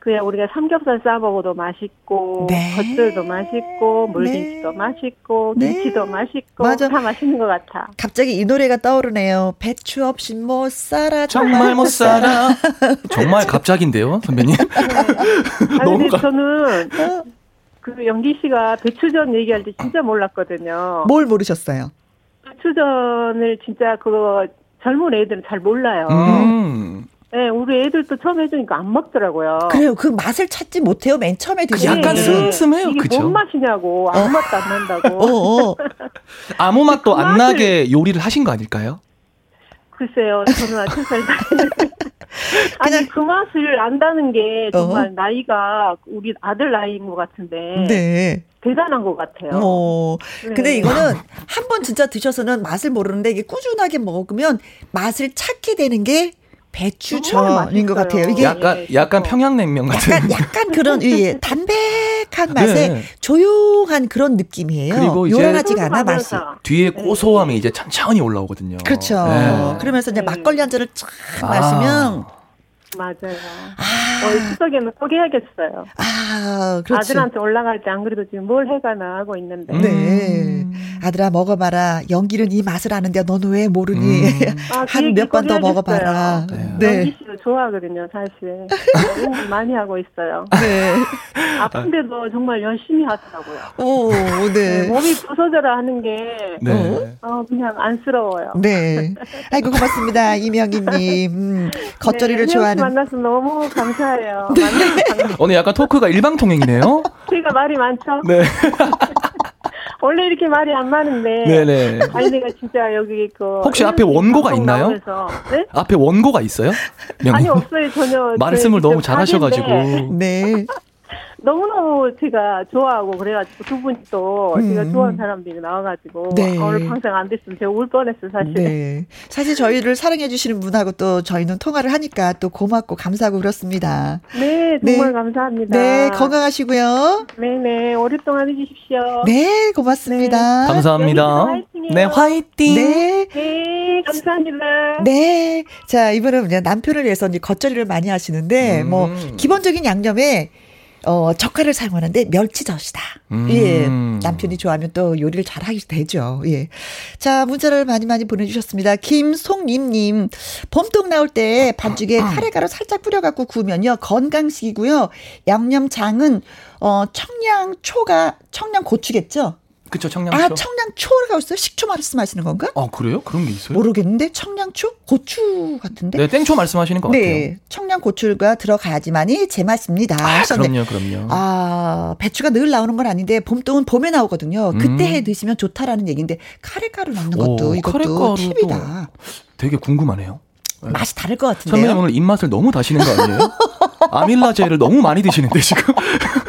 그냥 우리가 삼겹살 싸 먹어도 맛있고 네. 겉절도 맛있고 물김치도 네. 맛있고 네. 김치도 맛있고 맞아. 다 맛있는 것 같아. 갑자기 이 노래가 떠오르네요. 배추 없이 못 살아 정말 못 [LAUGHS] 살아. 정말 갑자기인데요, 선배님. 네. [LAUGHS] 아니, 근데 저는 그 영기 씨가 배추전 얘기할 때 진짜 몰랐거든요. 뭘 모르셨어요? 배추전을 진짜 그거 젊은 애들은 잘 몰라요. 음. 네, 우리 애들도 처음 해주니까 안 먹더라고요. 그래요. 그 맛을 찾지 못해요. 맨 처음에 그 약간 슴슴해요. 이게 그쵸? 뭔 맛이냐고. 아무 어. 맛도 안 난다고. [LAUGHS] 어, 어. 아무 맛도 그 안. 나게 요리를 하신 거 아닐까요? 글쎄요. 저는 아직 잘 [LAUGHS] 아니 그 맛을 안다는 게 정말 어. 나이가 우리 아들 나이인 것 같은데 네. 대단한 것 같아요. 어. 네. 근데 이거는 한 번 진짜 드셔서는 맛을 모르는데 이게 꾸준하게 먹으면 맛을 찾게 되는 게 배추전인 것 같아요. 이게 약간 예, 약간 평양냉면 같은 약간 약간 그런 예, [LAUGHS] 담백한 맛에 네. 조용한 그런 느낌이에요. 그리고 요란하지가 않아 맛이. 뒤에 네. 고소함이 이제 천천히 올라오거든요. 그렇죠. 네. 그러면서 이제 막걸리 한 잔을 쫙 아. 마시면 맞아요. 아. 어, 추석에는 꼭 해야겠어요. 아, 그렇죠. 아들한테 올라갈 때 안 그래도 지금 뭘 해가 나 하고 있는데. 네. 음. 아들아 먹어봐라. 연기는 이 맛을 아는데 너는 왜 모르니? 음. [LAUGHS] 아, 그 한몇 번 더 먹어봐라. 네. 네. 연기 씨도 좋아하거든요, 사실. [LAUGHS] 많이 하고 있어요. 네. 아픈데도 정말 열심히 하더라고요. 오, 네. 네 몸이 부서져라 하는 게 네. 어, 그냥 안쓰러워요. 네. 아이고 고맙습니다, 이명희님. 음, 겉절이를 네, 좋아하는. 만나서 너무 감사해요. 네. 오늘 약간 토크가 일방통행이네요. 제가 말이 많죠. 네. [LAUGHS] 원래 이렇게 말이 안 많은데. 네네. 아니 내가 진짜 여기 그 혹시 앞에 원고가 있나요? 네? 앞에 원고가 있어요? 명님. 아니 없어요 전혀. 말씀을 너무 잘하셔가지고. 네. 너무너무 제가 좋아하고 그래가지고 두 분이 또 음. 제가 좋아하는 사람들이 나와가지고 네. 오늘 방송 안 됐으면 제가 울 뻔했어요 사실. 네. 사실 저희를 사랑해 주시는 분하고 또 저희는 통화를 하니까 또 고맙고 감사하고 그렇습니다. 네 정말 네. 감사합니다. 네 건강하시고요. 네네 오랫동안 해주십시오. 네 고맙습니다. 네. 감사합니다. 네 화이팅. 네. 네 감사합니다. 네. 자 이번은 남편을 위해서 이제 겉절이를 많이 하시는데 뭐 음. 뭐 기본적인 양념에 어, 젓갈을 사용하는데 멸치젓이다. 음. 예. 남편이 좋아하면 또 요리를 잘 하게 되죠. 예. 자, 문자를 많이 많이 보내주셨습니다. 김송림님, 봄동 나올 때 반죽에 아. 카레가루 살짝 뿌려갖고 구우면요. 건강식이고요. 양념장은, 어, 청양초가, 청양고추겠죠? 그쵸, 청양초. 아, 청양초가 있어요? 식초 말씀하시는 건가? 아, 그래요? 그런 게 있어요? 모르겠는데, 청양초? 고추 같은데? 네, 땡초 말씀하시는 것 네, 같아요. 네, 청양 고추가 들어가야지만이 제맛입니다. 아, 그럼요, 그럼요. 아, 배추가 늘 나오는 건 아닌데, 봄동은 봄에 나오거든요. 그때 음. 해 드시면 좋다라는 얘기인데, 카레가루 넣는 것도 오, 이것도 팁이다. 되게 궁금하네요. 네. 맛이 다를 것 같은데요. 선배님 오늘 입맛을 너무 다시는 거 아니에요? 아밀라제를 너무 많이 드시는데 지금. [LAUGHS]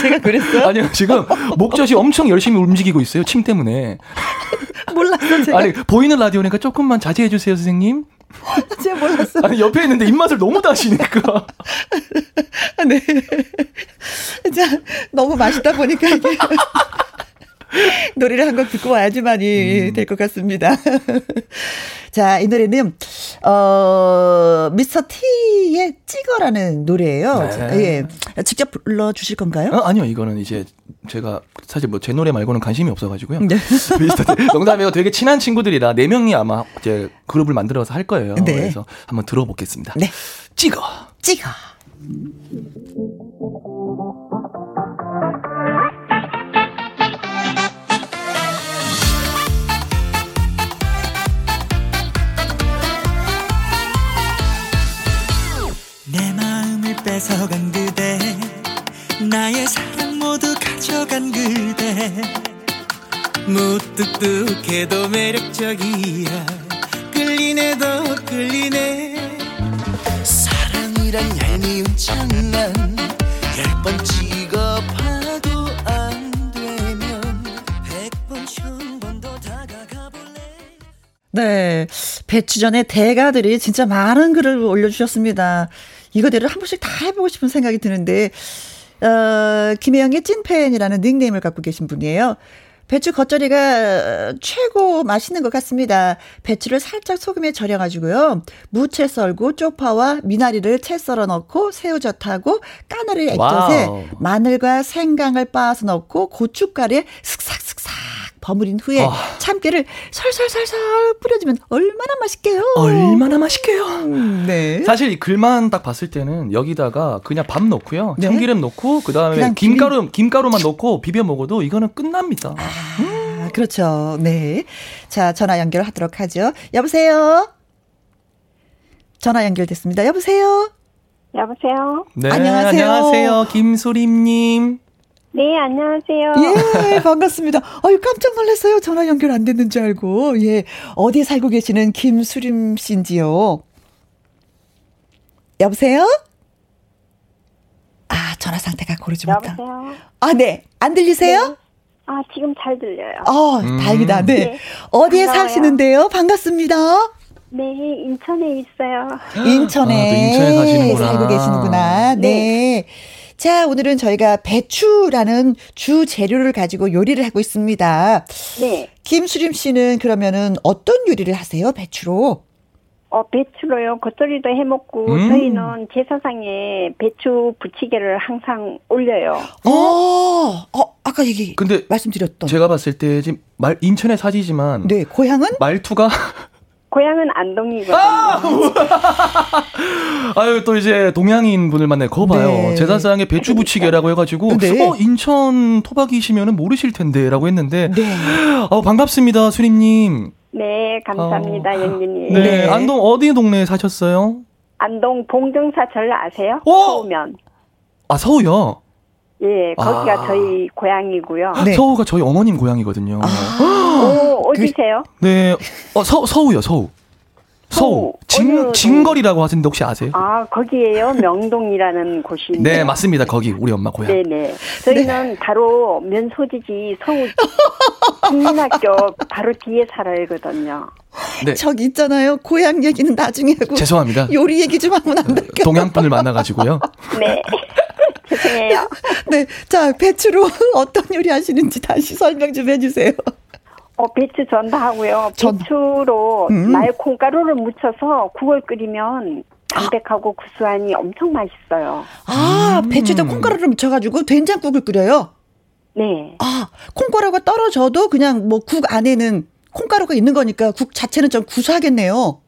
제가 그랬어요? 아니요, 지금 목젖이 엄청 열심히 움직이고 있어요. 침 때문에. [LAUGHS] 몰랐어, 제가. 아니, 보이는 라디오니까 조금만 자제해 주세요, 선생님. [LAUGHS] 제가 몰랐어. 아니, 옆에 있는데 입맛을 너무 다시니까. [LAUGHS] 네. 자, 너무 맛있다 보니까 이게. [LAUGHS] 노래를 한 곡 듣고 와야지만이 음. 될것 같습니다. [LAUGHS] 자, 이 노래는, 어, 미스터 T의 찍어라는 노래예요 네. 예. 직접 불러주실 건가요? 어, 아니요, 이거는 이제 제가 사실 뭐 제 노래 말고는 관심이 없어가지고요. 네. [LAUGHS] 미스터 T. 농담이에요. 되게 친한 친구들이라 네 명이 아마 이제 그룹을 만들어서 할 거예요. 네. 그래서 한번 들어보겠습니다. 네. 찍어. 찍어. 뺏어간 그대 나의 사랑 모두 가져간 그대. 무뚝뚝해도 매력적이야. 끌리네 더 끌리네. 사랑이란 얄미운 장난 열 번 찍어봐도 안 되면 백번 천번더 다가가 볼래? 네. 배추전의 대가들이 진짜 많은 글을 올려주셨습니다 이거대로 한 번씩 다 해보고 싶은 생각이 드는데, 어, 김혜영의 찐팬이라는 닉네임을 갖고 계신 분이에요. 배추 겉절이가 최고 맛있는 것 같습니다. 배추를 살짝 소금에 절여가지고요. 무채 썰고 쪽파와 미나리를 채 썰어 넣고 새우젓하고 까나리 액젓에 마늘과 생강을 빻아서 넣고 고춧가루에 슥싹슥싹 버무린 후에 어. 참깨를 설설설설 뿌려주면 얼마나 맛있게요. 얼마나 맛있게요. 음, 네. 사실 이 글만 딱 봤을 때는 여기다가 그냥 밥 넣고요. 네. 참기름 넣고 그다음에 김가루 김... 김가루만 넣고 비벼 먹어도 이거는 끝납니다. 아, 음. 그렇죠. 네. 자, 전화 연결하도록 하죠. 여보세요. 전화 연결됐습니다. 여보세요. 여보세요. 네, 안녕하세요. 안녕하세요. 김소림님. 네, 안녕하세요. 예, 반갑습니다. 아유, 깜짝 놀랐어요. 전화 연결 안 됐는 줄 알고. 예. 어디에 살고 계시는 김수림 씨인지요? 여보세요? 아, 전화 상태가 고르지 못한. 여보세요? 아, 네. 안 들리세요? 네. 아, 지금 잘 들려요. 어, 음. 다행이다. 네. 네. 어디에 반가워요. 사시는데요? 반갑습니다. 네, 인천에 있어요. 인천에, 아, 인천에 사시는구나. 살고 계시는구나. 네. 네. 자, 오늘은 저희가 배추라는 주 재료를 가지고 요리를 하고 있습니다. 네. 김수림 씨는 그러면은 어떤 요리를 하세요, 배추로? 어, 배추로요. 겉절이도 해 먹고 음. 저희는 제사상에 배추 부치개를 항상 올려요. 어, 어, 아까 얘기 근데 말씀드렸던. 제가 봤을 때 지금 말 인천에 사지지만 네, 고향은 말투가 고향은 안동이거든요. 아! [LAUGHS] 아유 또 이제 동양인 분을 만나 거 봐요. 네. 제사상에 배추 부치개라고 해가지고 네. 어 인천 토박이시면은 모르실 텐데라고 했는데 네. 어 반갑습니다 수림님. 네 감사합니다 어, 영민님. 네. 네 안동 어디 동네에 사셨어요? 안동 봉정사 절 아세요? 어? 서우면. 아 서우요. 예, 거기가 아. 저희 고향이고요. 네. 서우가 저희 어머님 고향이거든요. 아. 오, 어디세요? 그, 네, 어, 서, 서우요, 서우. 서우. 진, 진거리라고 하시는데 혹시 아세요? 아, 거기에요? 명동이라는 [LAUGHS] 곳이. 네, 맞습니다. 거기, 우리 엄마 고향. 네네. 저희는 네. 바로 면소지지 서우 국민학교 [LAUGHS] 바로 뒤에 살아야거든요. 네. 저기 있잖아요. 고향 얘기는 나중에 하고. 죄송합니다. 요리 얘기 좀 하면 안 될까요? 동양분을 만나가지고요. 네. [LAUGHS] 죄송해요. [LAUGHS] 네. 자, 배추로 [LAUGHS] 어떤 요리 하시는지 다시 설명 좀 해주세요. 어, 배추 전도 하고요. 배추로 음. 말 콩가루를 묻혀서 국을 끓이면 담백하고 구수하니 엄청 맛있어요. 아, 음. 배추에다 콩가루를 묻혀가지고 된장국을 끓여요? 네. 아, 콩가루가 떨어져도 그냥 뭐 국 안에는 콩가루가 있는 거니까 국 자체는 좀 구수하겠네요.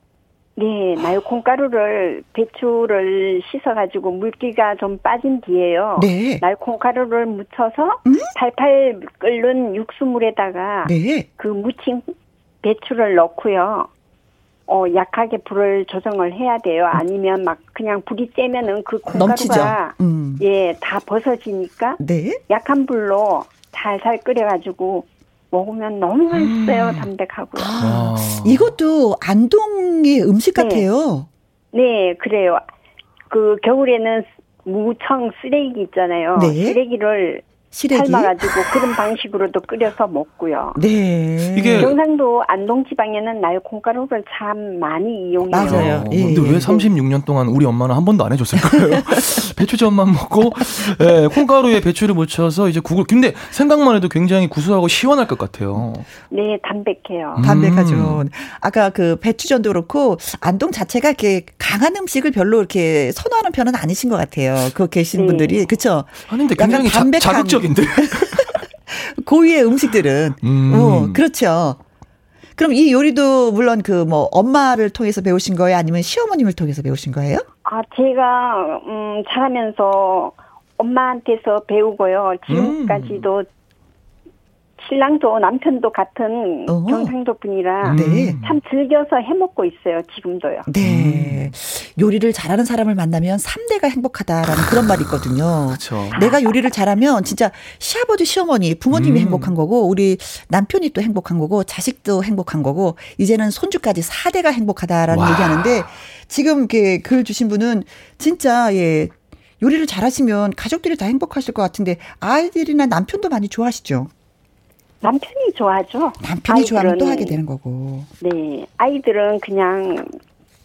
네, 마요 콩가루를 배추를 씻어가지고 물기가 좀 빠진 뒤에요. 네. 날 콩가루를 묻혀서 음? 팔팔 끓는 육수물에다가 네. 그 무친 배추를 넣고요. 어, 약하게 불을 조정을 해야 돼요. 아니면 막 그냥 불이 째면은 그 콩가루가 음. 예, 다 벗어지니까 네. 약한 불로 살살 끓여가지고 먹으면 너무 맛있어요. 음. 담백하고요. 아, 이것도 안동의 음식 네. 같아요. 네, 그래요. 그 겨울에는 무청 쓰레기 있잖아요. 네. 쓰레기를 시래기? 삶아가지고 그런 방식으로도 끓여서 먹고요. 네. 이게 경상도 안동 지방에는 날 콩가루를 참 많이 이용해요. 맞아요. 어, 근데 왜 36년 동안 우리 엄마는 한 번도 안 해줬을까요? [LAUGHS] [LAUGHS] 배추전만 먹고 예, 콩가루에 배추를 묻혀서 이제 국을 근데 생각만 해도 굉장히 구수하고 시원할 것 같아요. 네, 담백해요. 음. 담백하죠. 아까 그 배추전도 그렇고 안동 자체가 이렇게 강한 음식을 별로 이렇게 선호하는 편은 아니신 것 같아요. 그 계신 네. 분들이 그렇죠. 아닌데 굉장히 담백한, 자, 극적 인데 [LAUGHS] 고유의 음식들은 음. 어, 그렇죠. 그럼 이 요리도 물론 그 뭐 엄마를 통해서 배우신 거예요? 아니면 시어머님을 통해서 배우신 거예요? 아, 제가 음 자라면서 엄마한테서 배우고요. 지금까지도 음. 신랑도 남편도 같은 어. 경상도 분이라 네. 참 즐겨서 해먹고 있어요. 지금도요. 네. 요리를 잘하는 사람을 만나면 3대가 행복하다라는 그런 말이 있거든요. 그렇죠. 내가 요리를 잘하면 진짜 시아버지, 시어머니, 부모님이 음. 행복한 거고 우리 남편이 또 행복한 거고 자식도 행복한 거고 이제는 손주까지 4대가 행복하다라는 와. 얘기하는데 지금 글 주신 분은 진짜 예 요리를 잘하시면 가족들이 다 행복하실 것 같은데 아이들이나 남편도 많이 좋아하시죠? 남편이 좋아하죠. 남편이 좋아하면 또 하게 되는 거고. 네. 아이들은 그냥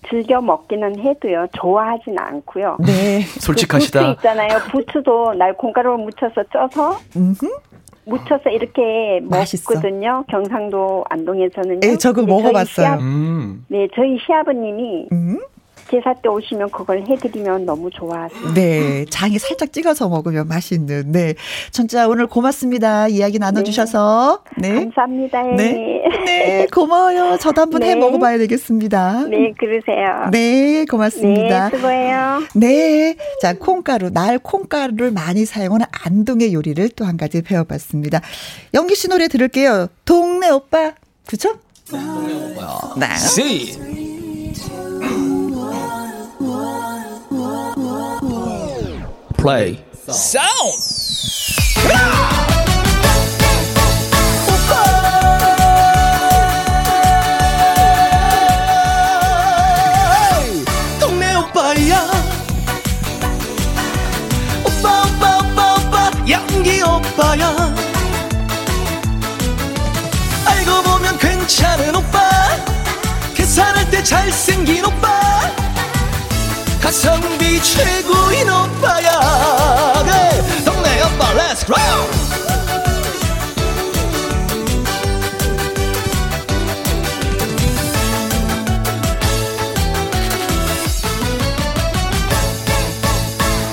즐겨 먹기는 해도요. 좋아하진 않고요. 네. 그 솔직하시다. 부추 있잖아요. 부추도 날 콩가루를 묻혀서 쪄서 묻혀서 이렇게 맛있어. 먹거든요. 경상도 안동에서는요. 네, 저거 먹어봤어요. 시아, 음. 네, 저희 시아버님이 음? 제사 때 오시면 그걸 해드리면 너무 좋아하세요. 네, 장이 살짝 찍어서 먹으면 맛있는. 네, 진짜 오늘 고맙습니다. 이야기 나눠주셔서. 네, 네. 감사합니다. 네, 네, 고마워요. 저도 한번 네. 해 먹어봐야 되겠습니다. 네, 그러세요. 네, 고맙습니다. 네, 수고해요. 네, 자 콩가루, 날 콩가루를 많이 사용하는 안동의 요리를 또 한 가지 배워봤습니다. 영기 씨 노래 들을게요. 동네 오빠, 그죠? 동네 오빠. 네. Play. Sound. 동네 오빠야. 오빠 오빠 오빠 오빠 연기 오빠야. 알고 보면 괜찮은 오빠. 계산할 때 잘생긴 오빠 가성비 최고인 오빠야. 네, 동네 오빠 렛츠 고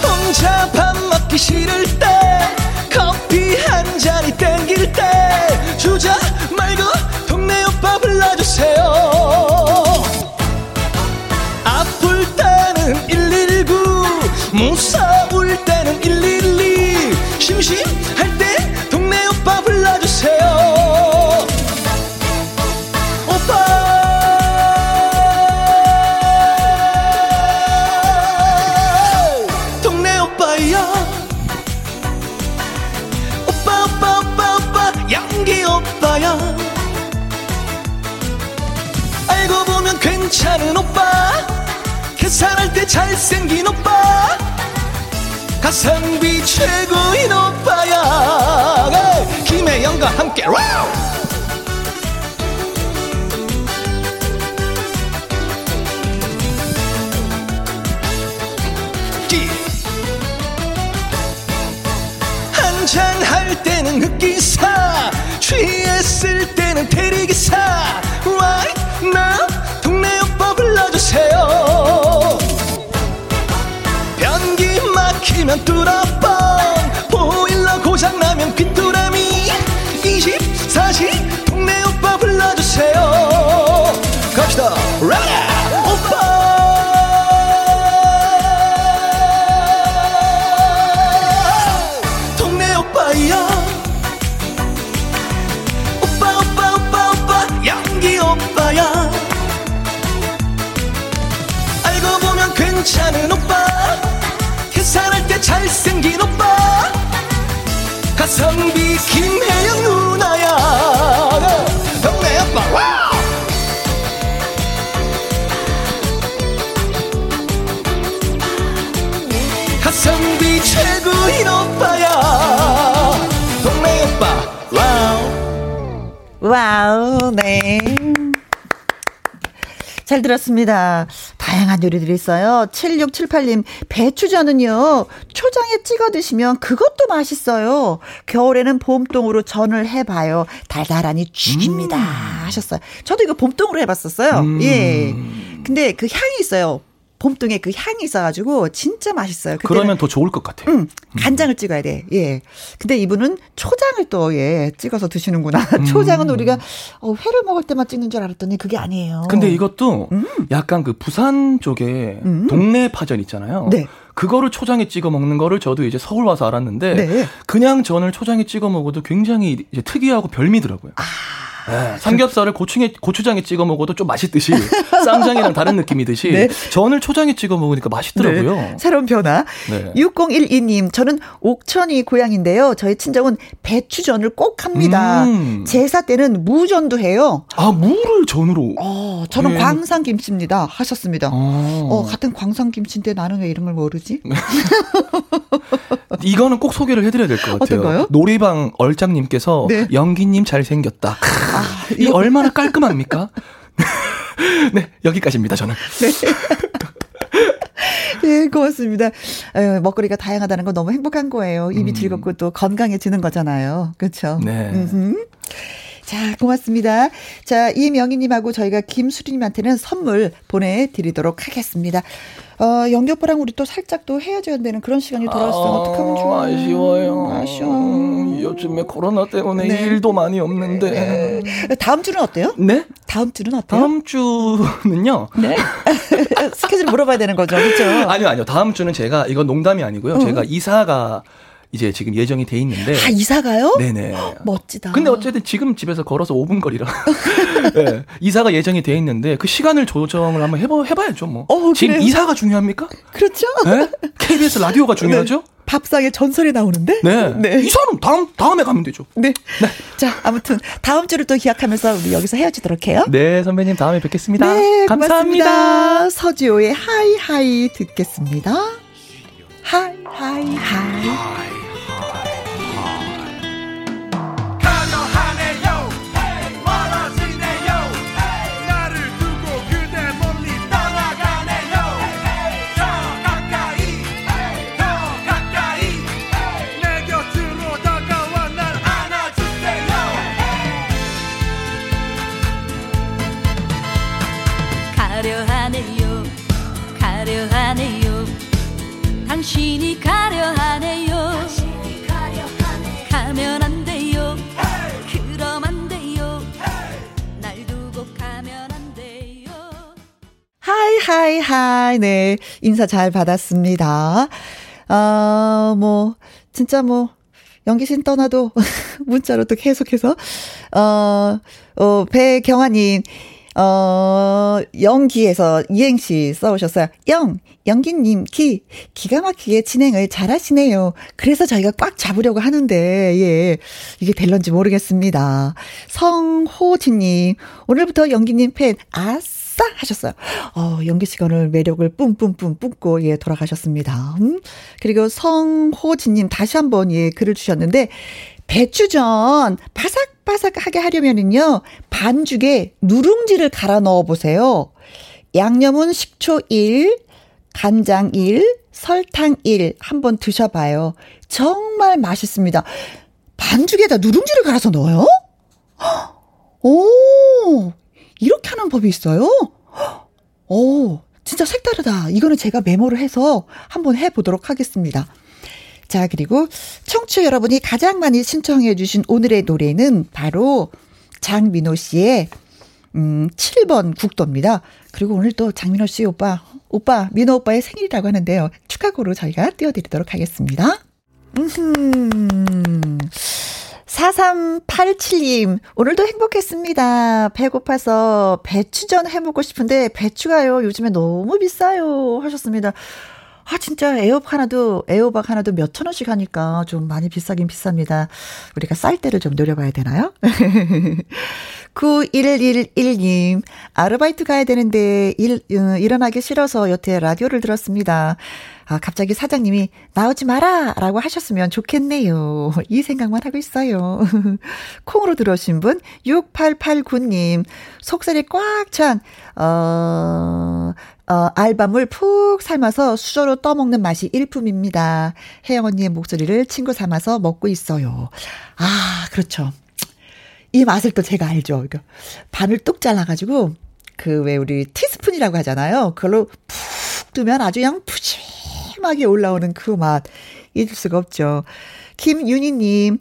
혼자 밥 먹기 싫을 때 커피 한 잔이 땡길 때 주자 말고 잘생긴 오빠. 가성비 최고인 오빠야. 네, 김혜영과 함께. 와우! 한잔 할 때는 흑기사 취했을 때는 대리기사 막 가성비 김혜영 누나야. 동네 오빠 와! 가성비 최고인 오빠야. 동네 오빠 wow. wow 네 잘 들었습니다. 다양한 요리들이 있어요. 7678님, 배추전은요, 초장에 찍어 드시면 그것도 맛있어요. 겨울에는 봄동으로 전을 해봐요. 달달하니 죽입니다. 음. 하셨어요. 저도 이거 봄동으로 해봤었어요. 음. 예. 근데 그 향이 있어요. 봄동에 그 향이 있어가지고 진짜 맛있어요. 그러면 더 좋을 것 같아요. 음, 간장을 찍어야 돼. 예. 근데 이분은 초장을 또 예, 찍어서 드시는구나. [LAUGHS] 음. 초장은 우리가 어, 회를 먹을 때만 찍는 줄 알았더니 그게 아니에요. 근데 이것도 음. 약간 그 부산 쪽에 음. 동네 파전 있잖아요. 네. 그거를 초장에 찍어 먹는 거를 저도 이제 서울 와서 알았는데 네. 그냥 전을 초장에 찍어 먹어도 굉장히 이제 특이하고 별미더라고요. 아. 네, 삼겹살을 고추에, 고추장에 찍어 먹어도 좀 맛있듯이 [LAUGHS] 쌈장이랑 다른 느낌이듯이 네. 전을 초장에 찍어 먹으니까 맛있더라고요. 네. 새로운 변화. 네. 6012님, 저는 옥천이 고향인데요. 저희 친정은 배추전을 꼭 합니다. 음. 제사 때는 무전도 해요. 아, 무를 전으로? 어, 저는 네. 광산 김치입니다. 하셨습니다. 어. 어, 같은 광산 김치인데 나는 왜 이런 걸 모르지? [LAUGHS] 이거는 꼭 소개를 해드려야 될 것 같아요. 어떤가요? 놀이방 얼짱님께서 네. 영기님 잘생겼다. [LAUGHS] 아, 이 얼마나 깔끔합니까? [LAUGHS] 네, 여기까지입니다, 저는. 네. [LAUGHS] 예, 고맙습니다. 에, 먹거리가 다양하다는 건 너무 행복한 거예요. 입이 음. 즐겁고 또 건강해지는 거잖아요. 그렇죠? 네. 음흠. 자, 고맙습니다. 자, 이명희님하고 저희가 김수리님한테는 선물 보내드리도록 하겠습니다. 어, 오빠랑 우리 또 살짝 또 헤어져야 되는 그런 시간이 돌아왔어요. 아, 어떡하면 좋아. 아쉬워요. 아쉬워. 요즘에 코로나 때문에 네. 일도 많이 없는데. 네. 다음 주는 어때요? 네? 다음 주는 어때요? 다음 주는요? 네. [LAUGHS] 스케줄 물어봐야 되는 거죠. 그렇죠? 아니요, 아니요. 다음 주는 제가 이건 농담이 아니고요. 어. 제가 이사가 이제 지금 예정이 돼 있는데. 아, 이사가요? 네네. 멋지다. 근데 어쨌든 지금 집에서 걸어서 5분 거리라. [LAUGHS] 네, 이사가 예정이 돼 있는데 그 시간을 조정을 한번 해봐, 해봐야죠, 뭐. 어, 지금 이사가 중요합니까? 그렇죠. 네? KBS 라디오가 중요하죠? 네. 밥상에 전설이 나오는데? 네. 네. 이사는 다음, 다음에 가면 되죠. 네. 네. 자, 아무튼 다음 주를 또 기약하면서 우리 여기서 헤어지도록 해요. 네, 선배님 다음에 뵙겠습니다. 네, 감사합니다. 고맙습니다. 서지호의 하이하이 듣겠습니다. Hi, Hi, Hi. 당신이 가려 하네요. 가면 안 돼요. 그럼 안 돼요. 날 두고 가면 안 돼요. Hi Hi Hi. 네 인사 잘 받았습니다. 아뭐 진짜 뭐 연기신 떠나도 [LAUGHS] 문자로 또 계속해서 어, 어 배경아님 어, 연기에서 이행시 써오셨어요. 영, 연기님, 기, 기가 막히게 진행을 잘 하시네요. 그래서 저희가 꽉 잡으려고 하는데, 예, 이게 될런지 모르겠습니다. 성호진님, 오늘부터 연기님 팬, 아싸! 하셨어요. 어, 연기 시간을 매력을 뿜뿜뿜 뿜고, 예, 돌아가셨습니다. 음? 그리고 성호진님 다시 한번, 예, 글을 주셨는데, 배추전 바삭바삭하게 하려면은요, 반죽에 누룽지를 갈아 넣어 보세요. 양념은 식초 1, 간장 1, 설탕 1 한번 드셔봐요. 정말 맛있습니다. 반죽에다 누룽지를 갈아서 넣어요? 오, 이렇게 하는 법이 있어요? 오, 진짜 색다르다. 이거는 제가 메모를 해서 한번 해보도록 하겠습니다. 자, 그리고 청취 여러분이 가장 많이 신청해 주신 오늘의 노래는 바로 장민호 씨의 음, 7번 국도입니다. 그리고 오늘 또 장민호 씨 오빠, 오빠, 민호 오빠의 생일이라고 하는데요. 추가곡으로 저희가 띄워드리도록 하겠습니다. 음흠. 4387님, 오늘도 행복했습니다. 배고파서 배추전 해 먹고 싶은데 배추가요, 요즘에 너무 비싸요. 하셨습니다. 아, 진짜 에어박 하나도, 에어박 하나도 몇천 원씩 하니까 좀 많이 비싸긴 비쌉니다. 우리가 쌀 때를 좀 노려봐야 되나요? [LAUGHS] 9111님, 아르바이트 가야 되는데 일, 어, 일어나기 싫어서 여태 라디오를 들었습니다. 아, 갑자기 사장님이 나오지 마라! 라고 하셨으면 좋겠네요. 이 생각만 하고 있어요. [LAUGHS] 콩으로 들어오신 분, 6889님, 속살이 꽉 찬, 어, 어, 알밤을 푹 삶아서 수저로 떠먹는 맛이 일품입니다. 혜영 언니의 목소리를 친구 삼아서 먹고 있어요. 아, 그렇죠. 이 맛을 또 제가 알죠. 그러니까 반을 뚝 잘라가지고, 그 왜 우리 티스푼이라고 하잖아요. 그걸로 푹 뜨면 아주 그냥 푸짐하게 올라오는 그 맛. 잊을 수가 없죠. 김윤희님,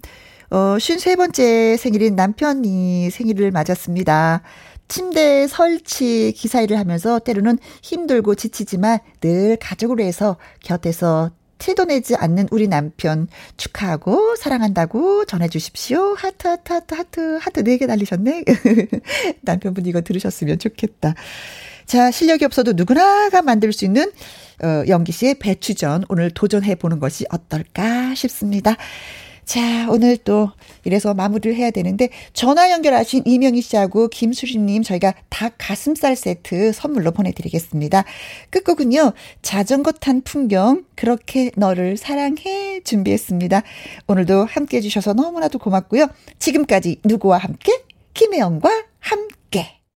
어, 53번째 생일인 남편이 생일을 맞았습니다. 침대 설치 기사일을 하면서 때로는 힘들고 지치지만 늘 가족으로 해서 곁에서 티도 내지 않는 우리 남편 축하하고 사랑한다고 전해주십시오. 하트, 하트, 하트, 하트, 하트 4개 달리셨네. [LAUGHS] 남편분 이거 들으셨으면 좋겠다. 자, 실력이 없어도 누구나가 만들 수 있는 어, 영기 씨의 배추전 오늘 도전해 보는 것이 어떨까 싶습니다. 자, 오늘 또 이래서 마무리를 해야 되는데 전화 연결하신 이명희 씨하고 김수진님 저희가 닭 가슴살 세트 선물로 보내 드리겠습니다. 끝곡은요. 자전거 탄 풍경 그렇게 너를 사랑해 준비했습니다. 오늘도 함께 해 주셔서 너무나도 고맙고요. 지금까지 누구와 함께? 김혜영과 함께